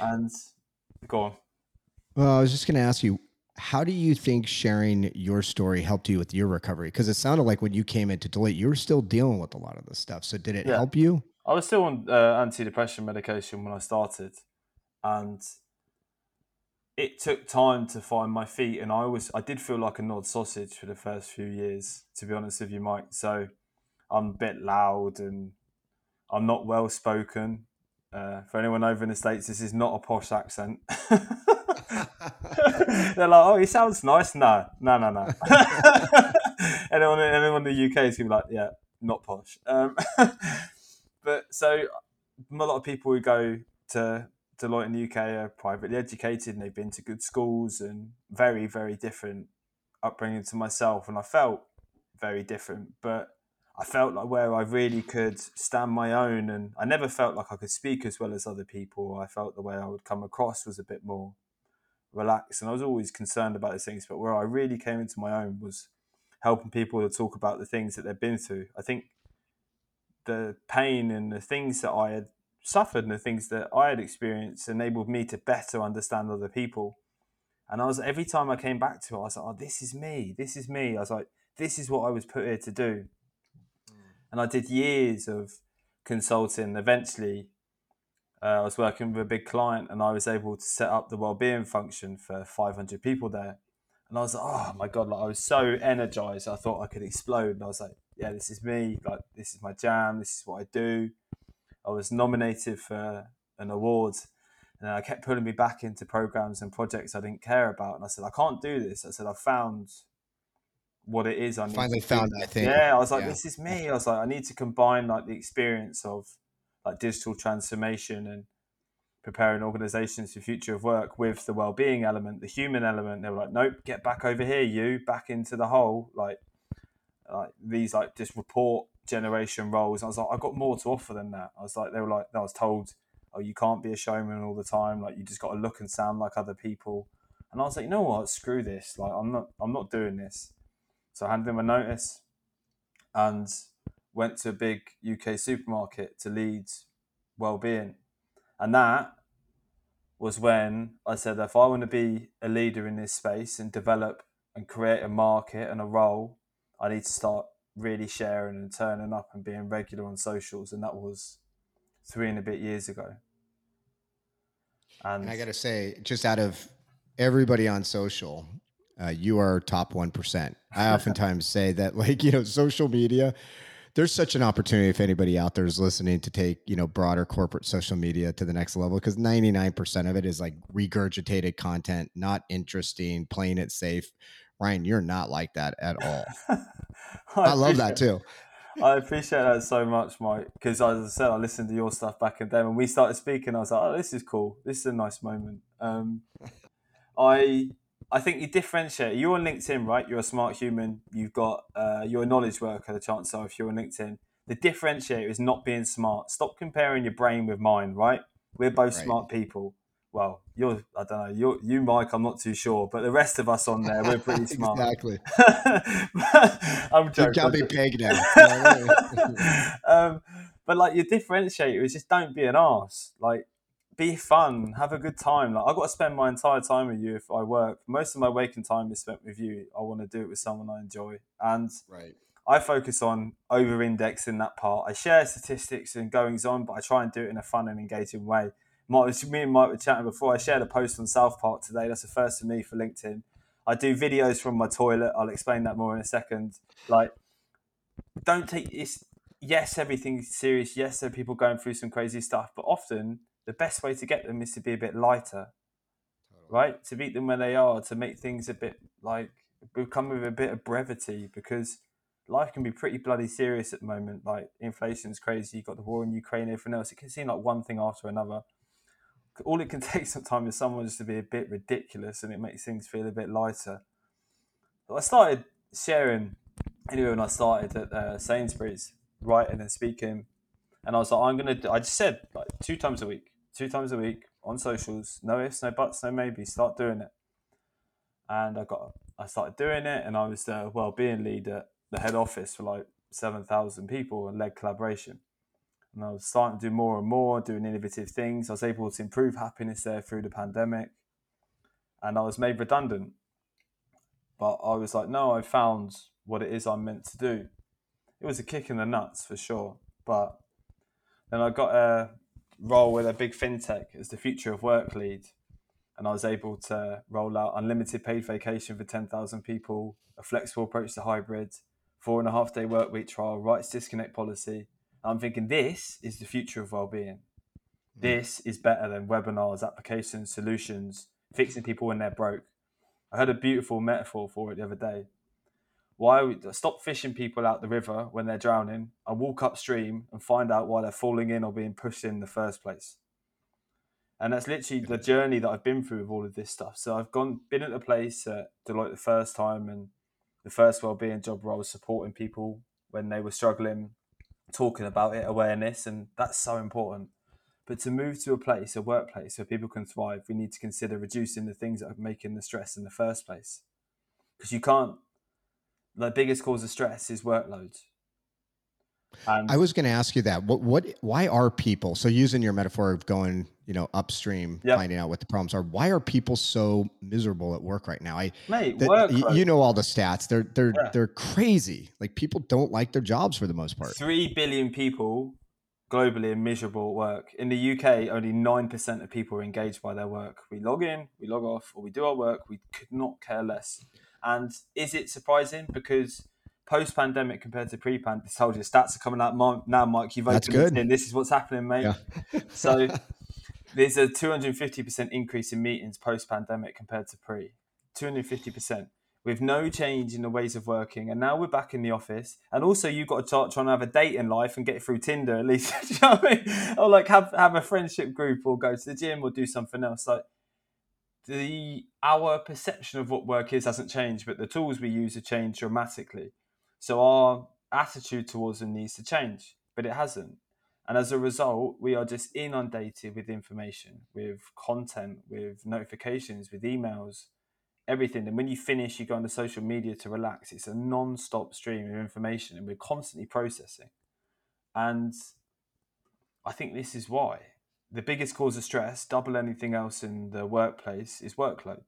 And go on. Well, I was just going to ask you, how do you think sharing your story helped you with your recovery? Because it sounded like when you came into Deloitte, you were still dealing with a lot of this stuff. So did it yeah. help you? I was still on uh, antidepressant medication when I started, and it took time to find my feet. And I was I did feel like a Nod sausage for the first few years, to be honest with you, Mike. So I'm a bit loud and I'm not well spoken. Uh, for anyone over in the states, this is not a posh accent. They're like, "Oh, he sounds nice." No, no, no, no. anyone, anyone in the UK is gonna be like, "Yeah, not posh." Um, but so a lot of people who go to Deloitte in the UK are privately educated and they've been to good schools and very, very different upbringing to myself. And I felt very different, but I felt like where I really could stand my own, and I never felt like I could speak as well as other people. I felt the way I would come across was a bit more relaxed, and I was always concerned about those things. But where I really came into my own was helping people to talk about the things that they've been through. I think the pain and the things that I had suffered and the things that I had experienced enabled me to better understand other people. And I was every time I came back to it, I was like, "Oh, this is me. This is me." I was like, "This is what I was put here to do." Mm. and I did years of consulting. Eventually, uh, I was working with a big client, and I was able to set up the well-being function for 500 people there. And I was like, oh my god! Like I was so energized, I thought I could explode. And I was like, yeah, this is me. Like this is my jam. This is what I do. I was nominated for an award, and I kept pulling me back into programs and projects I didn't care about. And I said, I can't do this. I said, I found what it is. I finally found. I think. Yeah, I was like, yeah. this is me. I was like, I need to combine like the experience of like digital transformation and preparing organizations for future of work with the well-being element, the human element. They were like, nope, get back over here, you back into the hole. Like, like these like just report generation roles. I was like, I've got more to offer than that. I was like, they were like, I was told, oh, you can't be a showman all the time. Like, you just got to look and sound like other people. And I was like, you know what? Screw this. Like, I'm not, I'm not doing this. So I handed him a notice and went to a big UK supermarket to lead well-being. And that was when I said, if I want to be a leader in this space and develop and create a market and a role, I need to start really sharing and turning up and being regular on socials. And that was three and a bit years ago. And, and I got to say, just out of everybody on social, uh, you are top 1%. I oftentimes say that, like, you know, social media, there's such an opportunity if anybody out there is listening to take, you know, broader corporate social media to the next level because 99% of it is like regurgitated content, not interesting, playing it safe. Ryan, you're not like that at all. I, I love that too. I appreciate that so much, Mike. Because as I said, I listened to your stuff back in then. When we started speaking, I was like, "Oh, this is cool. This is a nice moment." Um, I I think you differentiate. You're on LinkedIn, right? You're a smart human. You've got uh, you're a knowledge worker. The chance are if you're on LinkedIn, the differentiator is not being smart. Stop comparing your brain with mine. Right? We're both right. smart people. Well, you're I don't know. You you Mike. I'm not too sure, but the rest of us on there, we're pretty smart. exactly. I'm joking. You can't be peg now. um, but like your differentiator is just don't be an ass. Like be fun, have a good time. Like I've got to spend my entire time with you if I work. Most of my waking time is spent with you. I want to do it with someone I enjoy, and right. I focus on over-indexing that part. I share statistics and goings on, but I try and do it in a fun and engaging way. Mike, me and Mike were chatting before. I shared a post on South Park today. That's the first for me for LinkedIn. I do videos from my toilet. I'll explain that more in a second. Like, don't take this. yes, everything's serious. Yes, there are people going through some crazy stuff, but often the best way to get them is to be a bit lighter, right? To meet them where they are, to make things a bit like become with a bit of brevity because life can be pretty bloody serious at the moment. Like inflation's crazy. You've got the war in Ukraine, everything else. It can seem like one thing after another. All it can take sometimes is someone just to be a bit ridiculous, and it makes things feel a bit lighter. But I started sharing anyway when I started at uh, Sainsbury's, writing and speaking, and I was like, I'm gonna. I just said like two times a week, two times a week on socials. No ifs, no buts, no maybe. Start doing it. And I got, I started doing it, and I was the well-being lead at the head office for like 7,000 people and led collaboration. And I was starting to do more and more, doing innovative things. I was able to improve happiness there through the pandemic. And I was made redundant. But I was like, no, I found what it is I'm meant to do. It was a kick in the nuts for sure. But then I got a role with a big fintech as the future of work lead. And I was able to roll out unlimited paid vacation for 10,000 people, a flexible approach to hybrid, four and a half day work week trial, rights disconnect policy. I'm thinking this is the future of well-being. Hmm. This is better than webinars, applications, solutions, fixing people when they're broke. I heard a beautiful metaphor for it the other day. Why we stop fishing people out the river when they're drowning and walk upstream and find out why they're falling in or being pushed in the first place. And that's literally the journey that I've been through with all of this stuff. So I've gone been at the place at Deloitte the first time and the first well-being job I was supporting people when they were struggling, talking about it, awareness, and that's so important. But to move to a place, a workplace where people can thrive, we need to consider reducing the things that are making the stress in the first place. Because you can't, the biggest cause of stress is workload. And I was going to ask you that. What, what, why are people, so using your metaphor of going, you know, upstream, yep. finding out what the problems are, why are people so miserable at work right now? I, Mate, that, you know all the stats. They're, they're, yeah. they're crazy. Like people don't like their jobs for the most part. Three billion people globally are miserable at work. In the UK, only 9% of people are engaged by their work. We log in, we log off, or we do our work. We could not care less. And is it surprising? Because post pandemic compared to pre pandemic, told you stats are coming out now, Mike. You've opened good. in. This is what's happening, mate. Yeah. so there's a 250% increase in meetings post pandemic compared to pre. 250% with no change in the ways of working. And now we're back in the office. And also, you've got to start trying to have a date in life and get through Tinder at least. you know I mean? Or like have, have a friendship group or go to the gym or do something else. Like the our perception of what work is hasn't changed, but the tools we use have changed dramatically. So our attitude towards them needs to change, but it hasn't. And as a result, we are just inundated with information, with content, with notifications, with emails, everything. And when you finish, you go on onto social media to relax. It's a non stop stream of information, and we're constantly processing. And I think this is why the biggest cause of stress, double anything else in the workplace, is workload,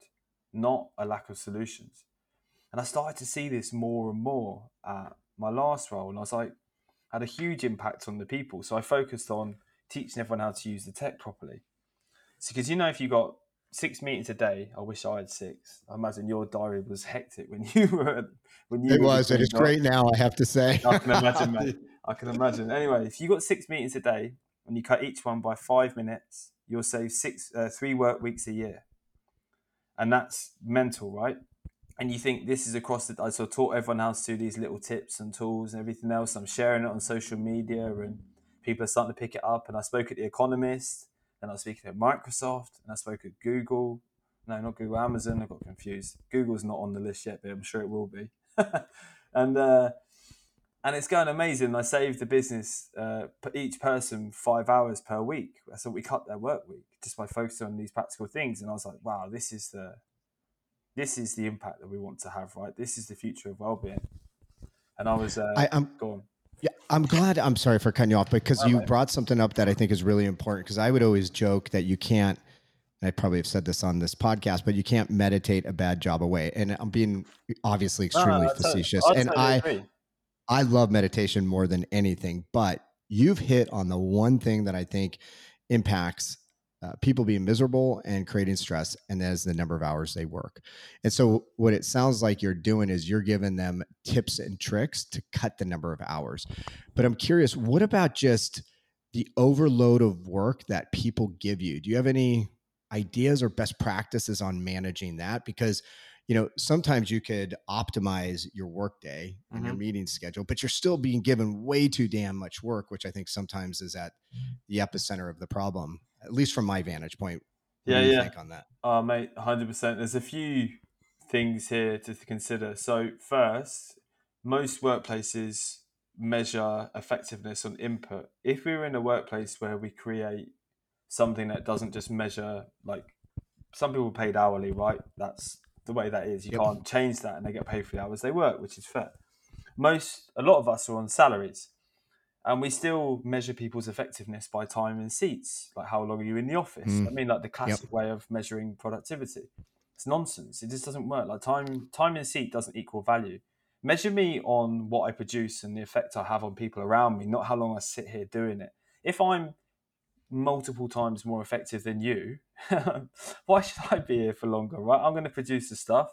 not a lack of solutions. And I started to see this more and more at my last role. And I was like, had a huge impact on the people. So I focused on teaching everyone how to use the tech properly. So, because you know, if you got six meetings a day, I wish I had six. I imagine your diary was hectic when you were when you. It was. It is great now. I have to say. I can imagine, mate. I can imagine. Anyway, if you got six meetings a day and you cut each one by five minutes, you'll save six, uh, three work weeks a year, and that's mental, right? and you think this is across the I sort of taught everyone how to do these little tips and tools and everything else. I'm sharing it on social media and people are starting to pick it up. And I spoke at The Economist, and I was speaking at Microsoft, and I spoke at Google. No, not Google, Amazon. I got confused. Google's not on the list yet, but I'm sure it will be. and uh, and it's going amazing. I saved the business uh, each person five hours per week. So we cut their work week just by focusing on these practical things. And I was like, wow, this is the this is the impact that we want to have, right? This is the future of well-being. And I was, uh, I, am going. Yeah, I'm glad. I'm sorry for cutting you off but because you brought something up that I think is really important. Because I would always joke that you can't. I probably have said this on this podcast, but you can't meditate a bad job away. And I'm being obviously extremely no, facetious. and I, agree. I love meditation more than anything. But you've hit on the one thing that I think impacts uh, people being miserable and creating stress, and that is the number of hours they work. And so, what it sounds like you're doing is you're giving them tips and tricks to cut the number of hours. But I'm curious, what about just the overload of work that people give you? Do you have any ideas or best practices on managing that? Because you know, sometimes you could optimize your workday and your Mhm. meeting schedule, but you're still being given way too damn much work, which I think sometimes is at the epicenter of the problem, at least from my vantage point. What Yeah, do you yeah. think on that? Oh, mate, 100%. There's a few things here to consider. So, first, most workplaces measure effectiveness on input. If we're in a workplace where we create something that doesn't just measure, like, some people paid hourly, right? That's the way that is. You Yep. can't change that and they get paid for the hours they work, which is fair. Most, a lot of us are on salaries and we still measure people's effectiveness by time and seats like how long are you in the office Mm. i mean like the classic way of measuring productivity it's nonsense it just doesn't work like time time and seat doesn't equal value measure me on what i produce and the effect i have on people around me not how long i sit here doing it if i'm multiple times more effective than you why should i be here for longer right i'm going to produce the stuff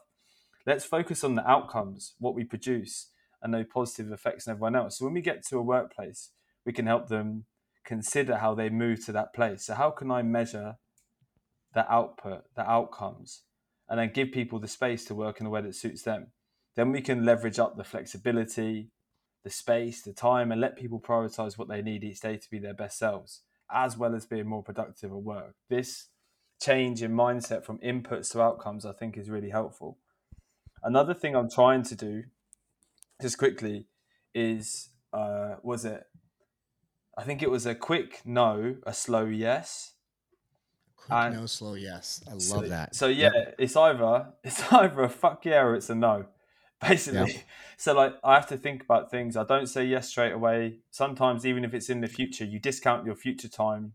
let's focus on the outcomes what we produce and no positive effects on everyone else. So when we get to a workplace, we can help them consider how they move to that place. So how can I measure the output, the outcomes, and then give people the space to work in a way that suits them? Then we can leverage up the flexibility, the space, the time, and let people prioritize what they need each day to be their best selves, as well as being more productive at work. This change in mindset from inputs to outcomes, I think, is really helpful. Another thing I'm trying to do just quickly is uh was it i think it was a quick no a slow yes Quick And- no, slow yes. I love so, that. so yeah Yep. it's either it's either a fuck yeah or it's a no basically. So like i have to think about things. I don't say yes straight away. Sometimes even if it's in the future you discount your future time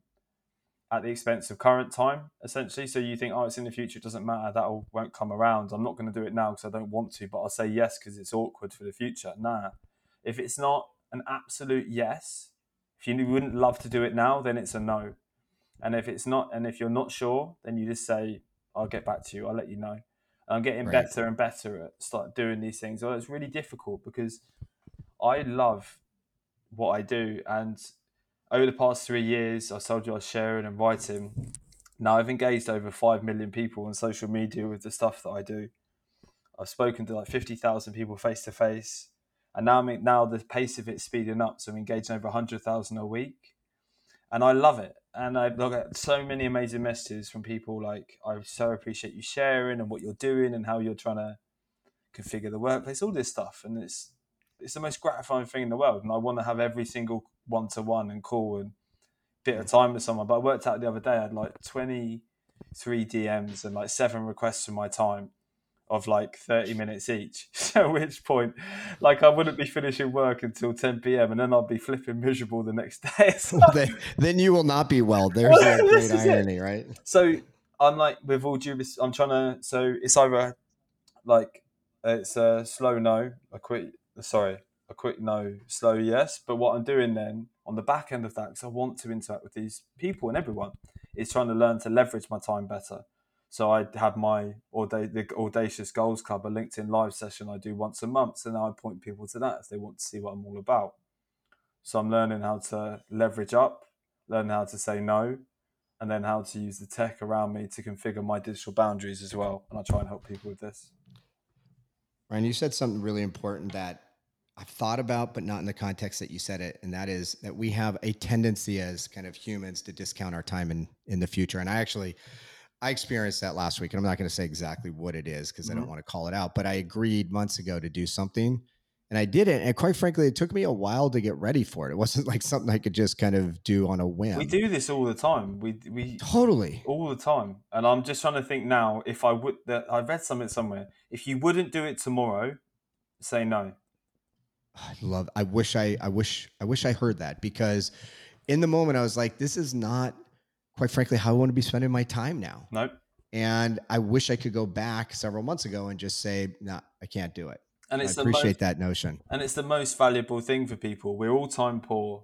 at the expense of current time essentially. So you think oh it's in the future it doesn't matter that won't come around. I'm not going to do it now because i don't want to but i'll say yes because it's awkward for the future. Nah. If it's not an absolute yes if you wouldn't love to do it now then it's a no. And if it's not and if you're not sure then you just say i'll get back to you. I'll let you know i'm getting Right. better and better at start doing these things well it's really difficult because i love what i do and over the past three years i told you i was sharing and writing now i've engaged over 5 million people on social media with the stuff that i do i've spoken to like 50000 people face to face and now I'm now the pace of it's speeding up so i'm engaging over 100000 a week and I love it. And I look at so many amazing messages from people like, I so appreciate you sharing and what you're doing and how you're trying to configure the workplace, all this stuff. And it's it's the most gratifying thing in the world. And I want to have every single one to one and call and bit of mm. time with someone. But I worked out the other day, I had like 23 DMs and like seven requests for my time of like 30 minutes each. So at which point, like I wouldn't be finishing work until 10 p.m. and then I'll be flipping miserable the next day. So- then, then you will not be well. There's that This great is it. irony, right? so I'm like with all due I'm trying to so it's either like it's a slow no, a quick sorry, a quick no, slow yes. But what I'm doing then on the back end of that, because I want to interact with these people and everyone, is trying to learn to leverage my time better. So I have my the Audacious Goals Club, a LinkedIn live session I do once a month, so now I point people to that if they want to see what I'm all about. So I'm learning how to leverage up, learn how to say no, and then how to use the tech around me to configure my digital boundaries as well. And I try and help people with this. Ryan, you said something really important that I've thought about, but not in the context that you said it, and that is that we have a tendency as kind of humans to discount our time in in the future. And I actually, I experienced that last week, and I'm not going to say exactly what it is because I don't Mhm. want to call it out. But I agreed months ago to do something, and I did it. And quite frankly, it took me a while to get ready for it. It wasn't like something I could just kind of do on a whim. We do this all the time. We we totally. all the time. And I'm just trying to think now if I would that I read something somewhere. If you wouldn't do it tomorrow, say no. I love. I wish I. I wish. I wish I heard that because in the moment I was like, this is not, quite frankly, how I want to be spending my time now. Nope. And I wish I could go back several months ago and just say, no, I can't do it. And I it's the appreciate most, that notion. and it's the most valuable thing for people. We're all time poor.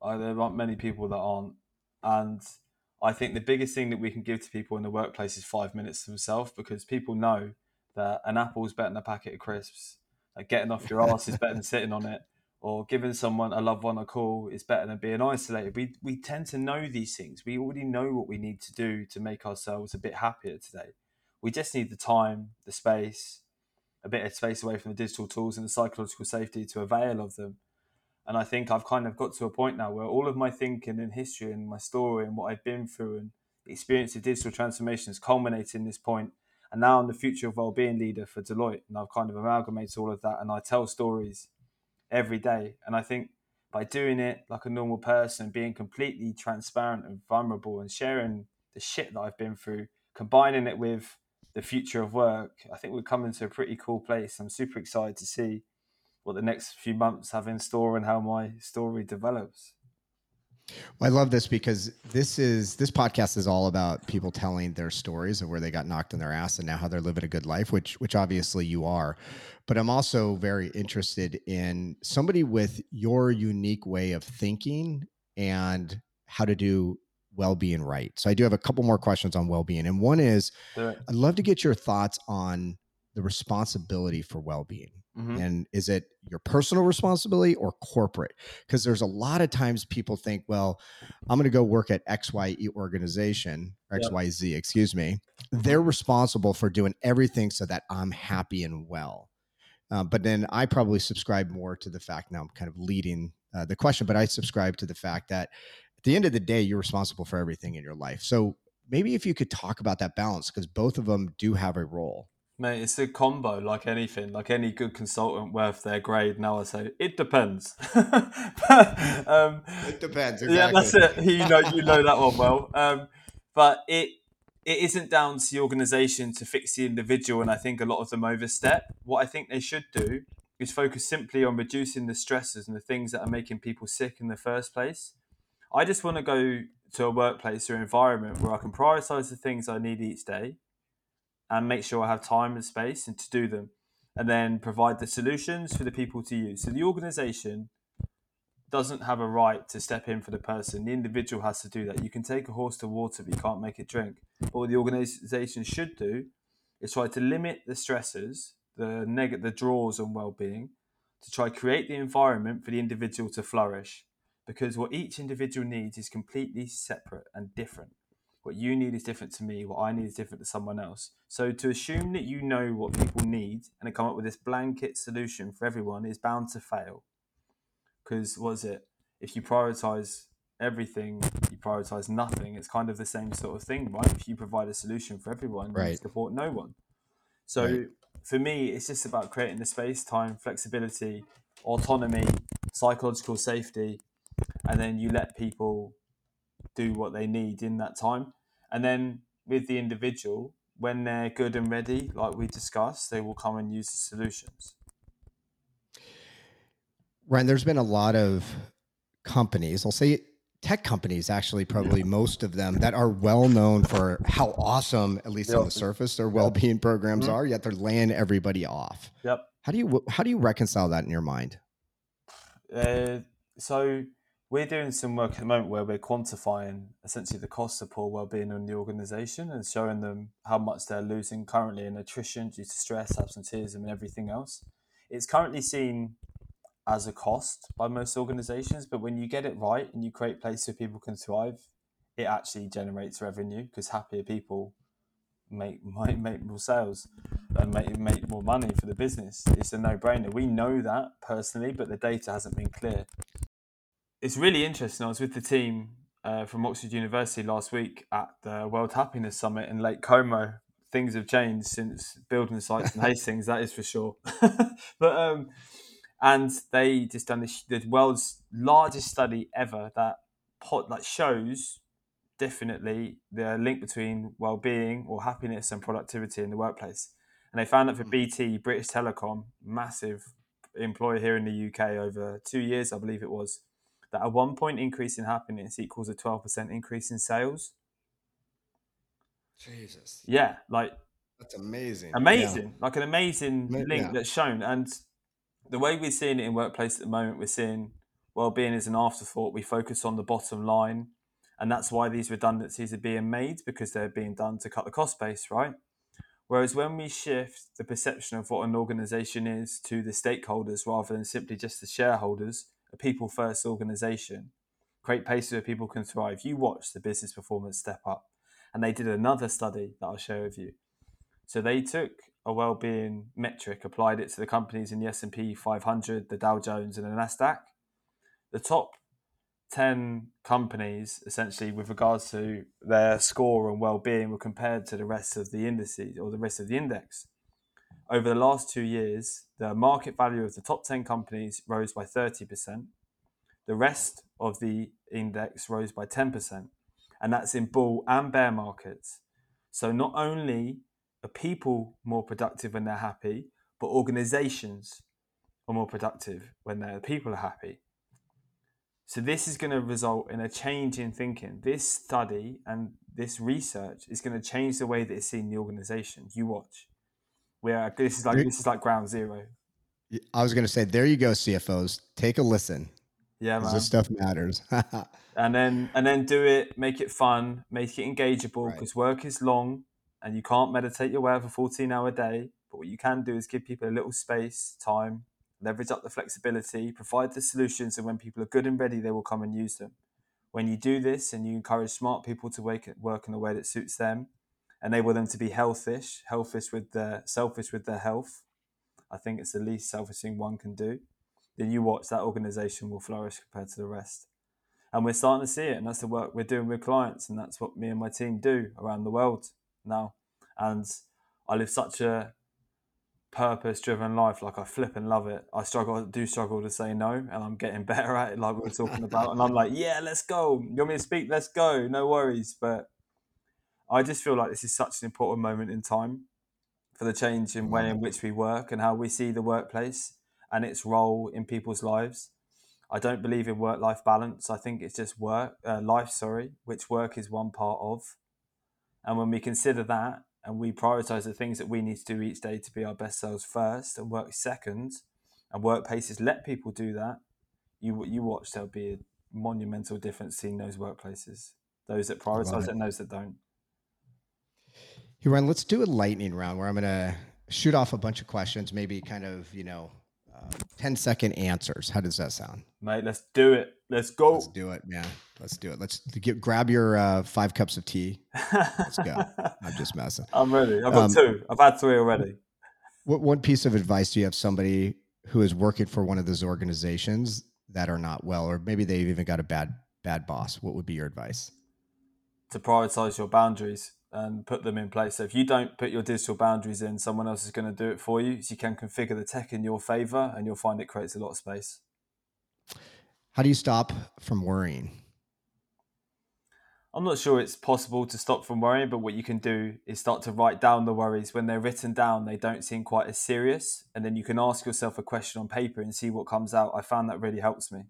Uh, there aren't many people that aren't. And I think the biggest thing that we can give to people in the workplace is five minutes to themselves because people know that an apple is better than a packet of crisps. Like getting off your ass is better than sitting on it, or giving someone a loved one a call is better than being isolated. We we tend to know these things. We already know what we need to do to make ourselves a bit happier today. We just need the time, the space, a bit of space away from the digital tools and the psychological safety to avail of them. And I think I've kind of got to a point now where all of my thinking and history and my story and what I've been through and the experience of digital transformation has culminated in this point. And now I'm the future of well-being leader for Deloitte, and I've kind of amalgamated all of that, and I tell stories every day. And I think by doing it like a normal person, being completely transparent and vulnerable, and sharing the shit that I've been through, combining it with the future of work, I think we're coming to a pretty cool place. I'm super excited to see what the next few months have in store and how my story develops. Well, I love this because this is this podcast is all about people telling their stories of where they got knocked in their ass and now how they're living a good life, which which obviously you are. But I'm also very interested in somebody with your unique way of thinking and how to do well-being right. So I do have a couple more questions on well-being. And one is I'd love to get your thoughts on the responsibility for well-being mm-hmm. and is it your personal responsibility or corporate? Because there's a lot of times people think well i'm going to go work at xye organization xyz yep. excuse me. They're responsible for doing everything so that i'm happy and well. Uh, but then i probably subscribe more to the fact now i'm kind of leading uh, the question but i subscribe to the fact that at the end of the day you're responsible for everything in your life. So maybe if you could talk about that balance because both of them do have a role Mate, it's a combo like anything, like any good consultant worth their grade. Now I say it depends. but, um, it depends. Exactly. Yeah, that's it. You know, you know that one well. Um, but it it isn't down to the organisation to fix the individual, and I think a lot of them overstep. What I think they should do is focus simply on reducing the stresses and the things that are making people sick in the first place. I just want to go to a workplace or environment where I can prioritise the things I need each day and make sure I have time and space and to do them, and then provide the solutions for the people to use. So the organization doesn't have a right to step in for the person. The individual has to do that. You can take a horse to water, but you can't make it drink. But what the organization should do is try to limit the stresses, the negative, the draws on well-being, to try create the environment for the individual to flourish. Because what each individual needs is completely separate and different. What you need is different to me. What I need is different to someone else. So to assume that you know what people need and come up with this blanket solution for everyone is bound to fail. Because was it? If you prioritize everything, you prioritize nothing. It's kind of the same sort of thing, right? If you provide a solution for everyone, right. you support no one. So right. for me, it's just about creating the space, time, flexibility, autonomy, psychological safety, and then you let people do what they need in that time. And then with the individual, when they're good and ready, like we discussed, they will come and use the solutions. Ryan, there's been a lot of companies, I'll say tech companies, actually, probably yeah. most of them that are well known for how awesome, at least yeah. on the surface, their well being programs mm-hmm. are, yet they're laying everybody off. Yep. How do you how do you reconcile that in your mind? Uh, so we're doing some work at the moment where we're quantifying essentially the cost of poor well-being in the organisation and showing them how much they're losing currently in attrition due to stress, absenteeism, and everything else. It's currently seen as a cost by most organisations, but when you get it right and you create places where people can thrive, it actually generates revenue because happier people make might make more sales and make make more money for the business. It's a no-brainer. We know that personally, but the data hasn't been clear it's really interesting. I was with the team uh, from Oxford University last week at the World Happiness Summit in Lake Como. Things have changed since building sites in Hastings, that is for sure. but um, and they just done the, the world's largest study ever that pot that shows definitely the link between well-being or happiness and productivity in the workplace. And they found that for hmm. BT, British Telecom, massive employer here in the UK over two years, I believe it was, that a one point increase in happiness equals a 12% increase in sales. Jesus. Yeah, like that's amazing. Amazing. Yeah. Like an amazing link yeah. that's shown. And the way we're seeing it in workplace at the moment, we're seeing well-being as an afterthought. We focus on the bottom line. And that's why these redundancies are being made because they're being done to cut the cost base, right? Whereas when we shift the perception of what an organization is to the stakeholders rather than simply just the shareholders, a people first organization, create places where people can thrive. You watch the business performance step up. And they did another study that I'll share with you So they took a well-being metric, applied it to the companies in the S&P 500, the Dow Jones, and the Nasdaq. The top 10 companies, essentially, with regards to their score and well-being, were compared to the rest of the indices or the rest of the index. Over the last two years, the market value of the top 10 companies rose by 30%. The rest of the index rose by 10%. And that's in bull and bear markets. So not only are people more productive when they're happy, but organizations are more productive when their people are happy. So this is going to result in a change in thinking. This study and this research is going to change the way that it's seen in the organization. You watch. Where this is like this is like ground zero. I was going to say, there you go, CFOs. Take a listen. Yeah, man. This stuff matters. and then and then do it. Make it fun. Make it engageable because right. work is long, and you can't meditate your way a fourteen hour day. But what you can do is give people a little space, time, leverage up the flexibility, provide the solutions, and when people are good and ready, they will come and use them. When you do this and you encourage smart people to work in a way that suits them, enable them to be healthish, healthish with their selfish with their health. I think it's the least selfish thing one can do. Then you watch that organization will flourish compared to the rest. And we're starting to see it, and that's the work we're doing with clients, and that's what me and my team do around the world now. And I live such a purpose driven life. Like I flip and love it. I struggle, do struggle to say no, and I'm getting better at it, like we were talking about. and I'm like, yeah, let's go. You want me to speak? Let's go. No worries. But I just feel like this is such an important moment in time for the change in way in which we work and how we see the workplace and its role in people's lives. I don't believe in work life balance. I think it's just work, uh, life, sorry, which work is one part of. And when we consider that and we prioritize the things that we need to do each day to be our best selves first and work second, and workplaces let people do that, you you watch there'll be a monumental difference in those workplaces, those that prioritize it and those that don't. Hey, Ryan, let's do a lightning round where I'm going to shoot off a bunch of questions, maybe kind of, you know, uh, 10 second answers. How does that sound? Mate, let's do it. Let's go. Let's do it, man. Let's do it. Let's get, grab your uh, five cups of tea. Let's go. I'm just messing. I'm ready. I've got um, two. I've had three already. What one piece of advice do you have somebody who is working for one of those organizations that are not well, or maybe they've even got a bad bad boss? What would be your advice? To prioritize your boundaries and put them in place. So if you don't put your digital boundaries in, someone else is going to do it for you. So you can configure the tech in your favor, and you'll find it creates a lot of space. How do you stop from worrying? I'm not sure it's possible to stop from worrying, but what you can do is start to write down the worries. When they're written down, they don't seem quite as serious. And then you can ask yourself a question on paper and see what comes out. I found that really helps me.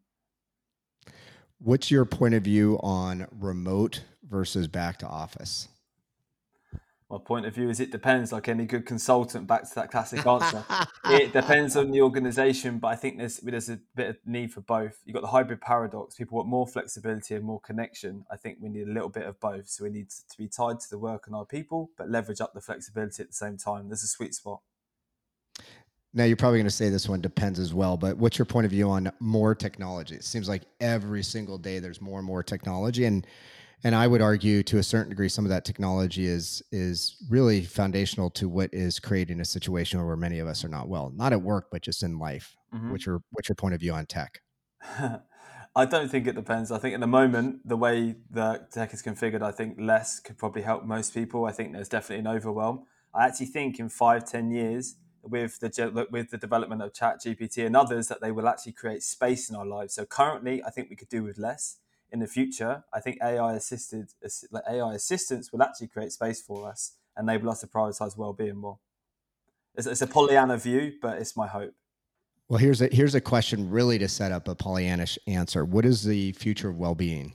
What's your point of view on remote versus back to office? My point of view is it depends like any good consultant back to that classic answer. It depends on the organization but i think there's there's a bit of need for both. You've got the hybrid paradox people want more flexibility and more connection. I think we need a little bit of both. So we need to be tied to the work and our people but leverage up the flexibility at the same time. There's a sweet spot. Now you're probably going to say this one depends as well but what's your point of view on more technology? It seems like every single day there's more and more technology and and I would argue to a certain degree some of that technology is is really foundational to what is creating a situation where many of us are not well, not at work but just in life. Mm-hmm. What's your what's your point of view on tech? I don't think it depends. I think at the moment the way the tech is configured, I think less could probably help most people. I think there's definitely an overwhelm. I actually think in five ten years with the with the development of Chat GPT and others that they will actually create space in our lives. So currently, I think we could do with less in the future, I think AI assisted like AI assistants will actually create space for us, enable us to prioritize well-being more. It's, it's a Pollyanna view, but it's my hope. Well, here's a here's a question really to set up a Pollyannish answer. What is the future of well-being?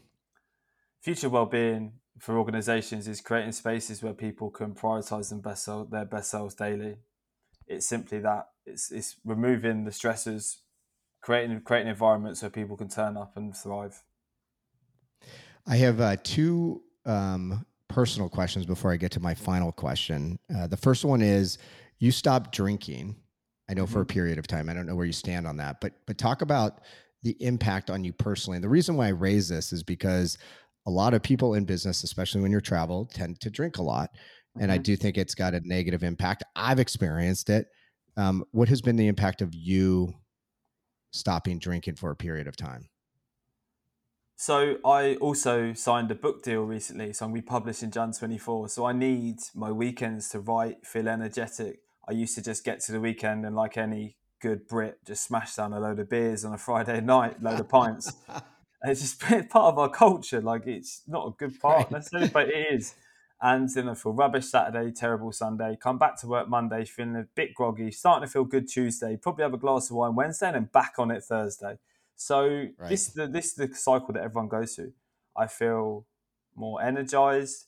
Future well-being for organizations is creating spaces where people can prioritize them best their best selves daily. It's simply that. It's it's removing the stressors, creating creating environments where people can turn up and thrive. I have uh, two um, personal questions before I get to my final question. Uh, the first one is you stopped drinking. I know mm-hmm. for a mm-hmm. period of time. I don't know where you stand on that, but but talk about the impact on you personally. And the reason why I raise this is because a lot of people in business, especially when you're travel, tend to drink a lot. and I Mhm. do think it's got a negative impact. I've experienced it. Um, what has been the impact of you stopping drinking for a period of time? So I also signed a book deal recently, so I'm gonna be published in Jan 24. So I need my weekends to write, feel energetic. I used to just get to the weekend and like any good Brit, just smash down a load of beers on a Friday night, load of pints. And it's just part of our culture. Like it's not a good part necessarily, but it is. And then I feel rubbish Saturday, terrible Sunday. Come back to work Monday, feeling a bit groggy, starting to feel good Tuesday. Probably have a glass of wine Wednesday, and then back on it Thursday. So Right. this is the this is the cycle that everyone goes through. I feel more energized.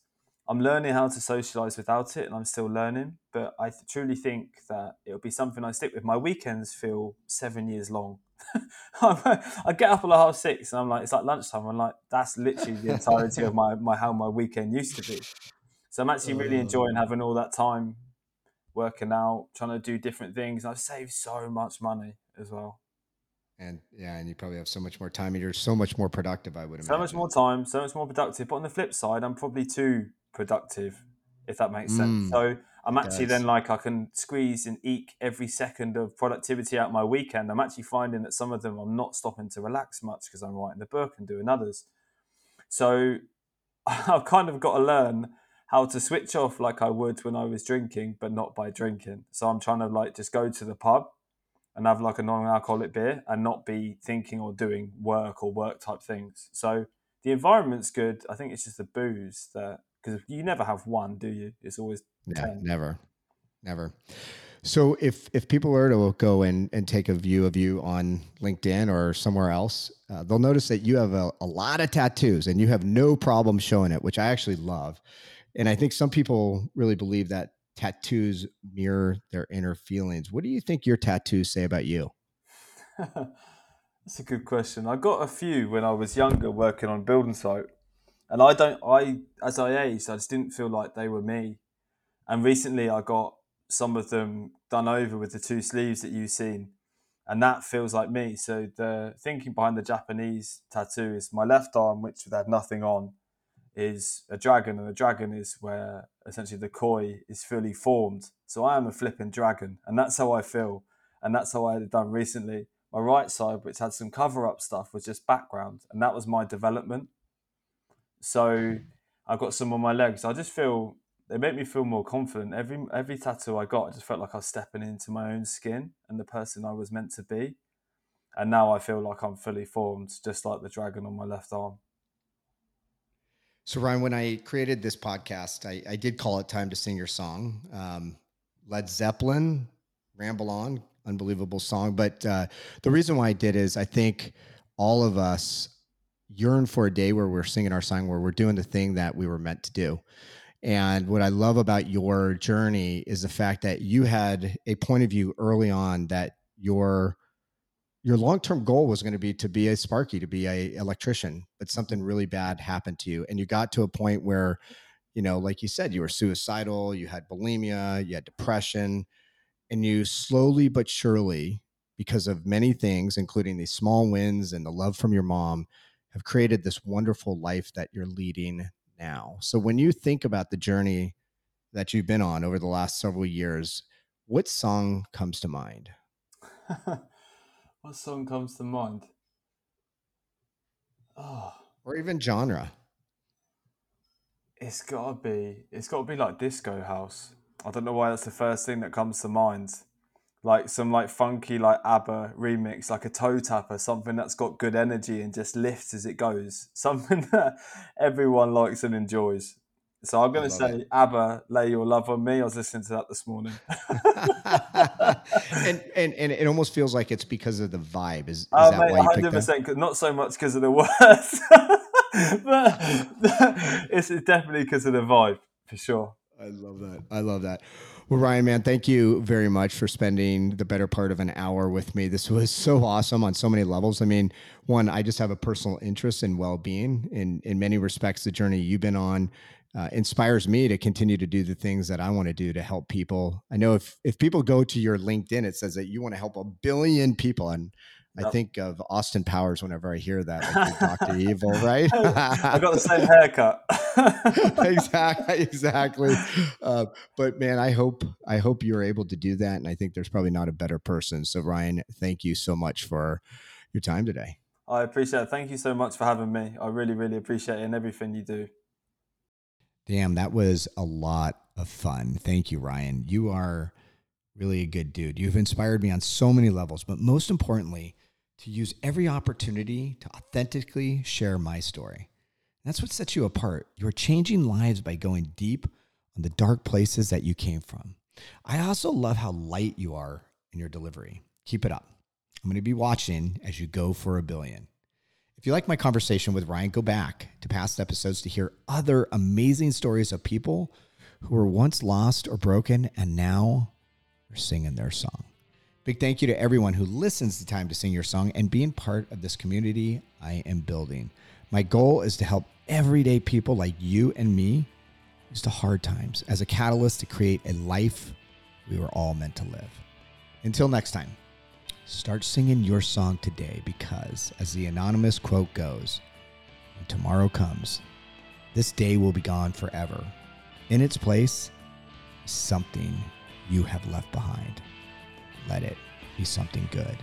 I'm learning how to socialize without it, and I'm still learning. But I th- truly think that it'll be something I stick with. My weekends feel seven years long. I get up at like half six, and I'm like, it's like lunchtime. I'm like, that's literally the entirety of my, my how my weekend used to be. So I'm actually really uh. enjoying having all that time working out, trying to do different things. I've saved so much money as well. And yeah, and you probably have so much more time, and you're so much more productive. I would imagine. So much more time, so much more productive. But on the flip side, I'm probably too productive, if that makes Mm, sense. So I'm actually then like I can squeeze and eke every second of productivity out my weekend. I'm actually finding that some of them I'm not stopping to relax much because I'm writing the book and doing others. So I've kind of got to learn how to switch off like I would when I was drinking, but not by drinking. So I'm trying to like just go to the pub and have like a non-alcoholic beer and not be thinking or doing work or work type things. So the environment's good. I think it's just the booze that because you never have one, do you? It's always Yeah, 10. never, never. So if if people were to go and and take a view of you on LinkedIn or somewhere else, uh, they'll notice that you have a, a lot of tattoos and you have no problem showing it, which I actually love. And I think some people really believe that tattoos mirror their inner feelings. What do you think your tattoos say about you? That's a good question. I got a few when I was younger working on building site, and I don't. I as I aged, I just didn't feel like they were me. And recently, I got some of them done over with the two sleeves that you've seen, and that feels like me. So the thinking behind the Japanese tattoo is my left arm, which had nothing on, is a dragon, and a dragon is where essentially the koi is fully formed. So I am a flipping dragon, and that's how I feel, and that's how I had done recently. My right side, which had some cover up stuff, was just background, and that was my development. So I've got some on my legs. I just feel they make me feel more confident. Every every tattoo I got, I just felt like I was stepping into my own skin and the person I was meant to be. And now I feel like I'm fully formed, just like the dragon on my left arm. So Ryan, when I created this podcast, I, I did call it "Time to Sing Your Song." Um, Led Zeppelin, "Ramble On," unbelievable song. But uh, the reason why I did is I think all of us yearn for a day where we're singing our song, where we're doing the thing that we were meant to do. And what I love about your journey is the fact that you had a point of view early on that your your long-term goal was going to be to be a sparky to be a electrician but something really bad happened to you and you got to a point where you know like you said you were suicidal you had bulimia you had depression and you slowly but surely because of many things including these small wins and the love from your mom have created this wonderful life that you're leading now. So when you think about the journey that you've been on over the last several years what song comes to mind what song comes to mind? Oh, or even genre it's gotta be. It's gotta be like Disco House. I don't know why that's the first thing that comes to mind. Like some like funky like ABBA remix, like a toe tapper, something that's got good energy and just lifts as it goes. Something that everyone likes and enjoys. So I'm gonna love say ABBA, "Lay Your Love on Me." I was listening to that this morning. and, and and it almost feels like it's because of the vibe. Is, is Oh, that mate, why you picked hundred that? percent. Not so much because of the words, but it's definitely because of the vibe for sure. I love that. I love that. Well, Ryan, man, thank you very much for spending the better part of an hour with me. This was so awesome on so many levels. I mean, one, I just have a personal interest in well-being. In in many respects, the journey you've been on uh, inspires me to continue to do the things that I want to do to help people. I know if if people go to your LinkedIn, it says that you want to help a billion people, and I think of Austin Powers whenever I hear that, like Doctor Evil, right? I got the same haircut. exactly, exactly. Uh, but man, I hope I hope you're able to do that, and I think there's probably not a better person. So Ryan, thank you so much for your time today. I appreciate it. Thank you so much for having me. I really, really appreciate it and everything you do. Damn, that was a lot of fun. Thank you, Ryan. You are really a good dude. You've inspired me on so many levels, but most importantly, to use every opportunity to authentically share my story. That's what sets you apart. You're changing lives by going deep on the dark places that you came from. I also love how light you are in your delivery. Keep it up. I'm going to be watching as you go for a billion. If you like my conversation with Ryan, go back to past episodes to hear other amazing stories of people who were once lost or broken and now are singing their song. Big thank you to everyone who listens to Time to Sing Your Song and being part of this community I am building. My goal is to help everyday people like you and me use the hard times as a catalyst to create a life we were all meant to live. Until next time. Start singing your song today because, as the anonymous quote goes, when tomorrow comes, this day will be gone forever. In its place something you have left behind. Let it be something good.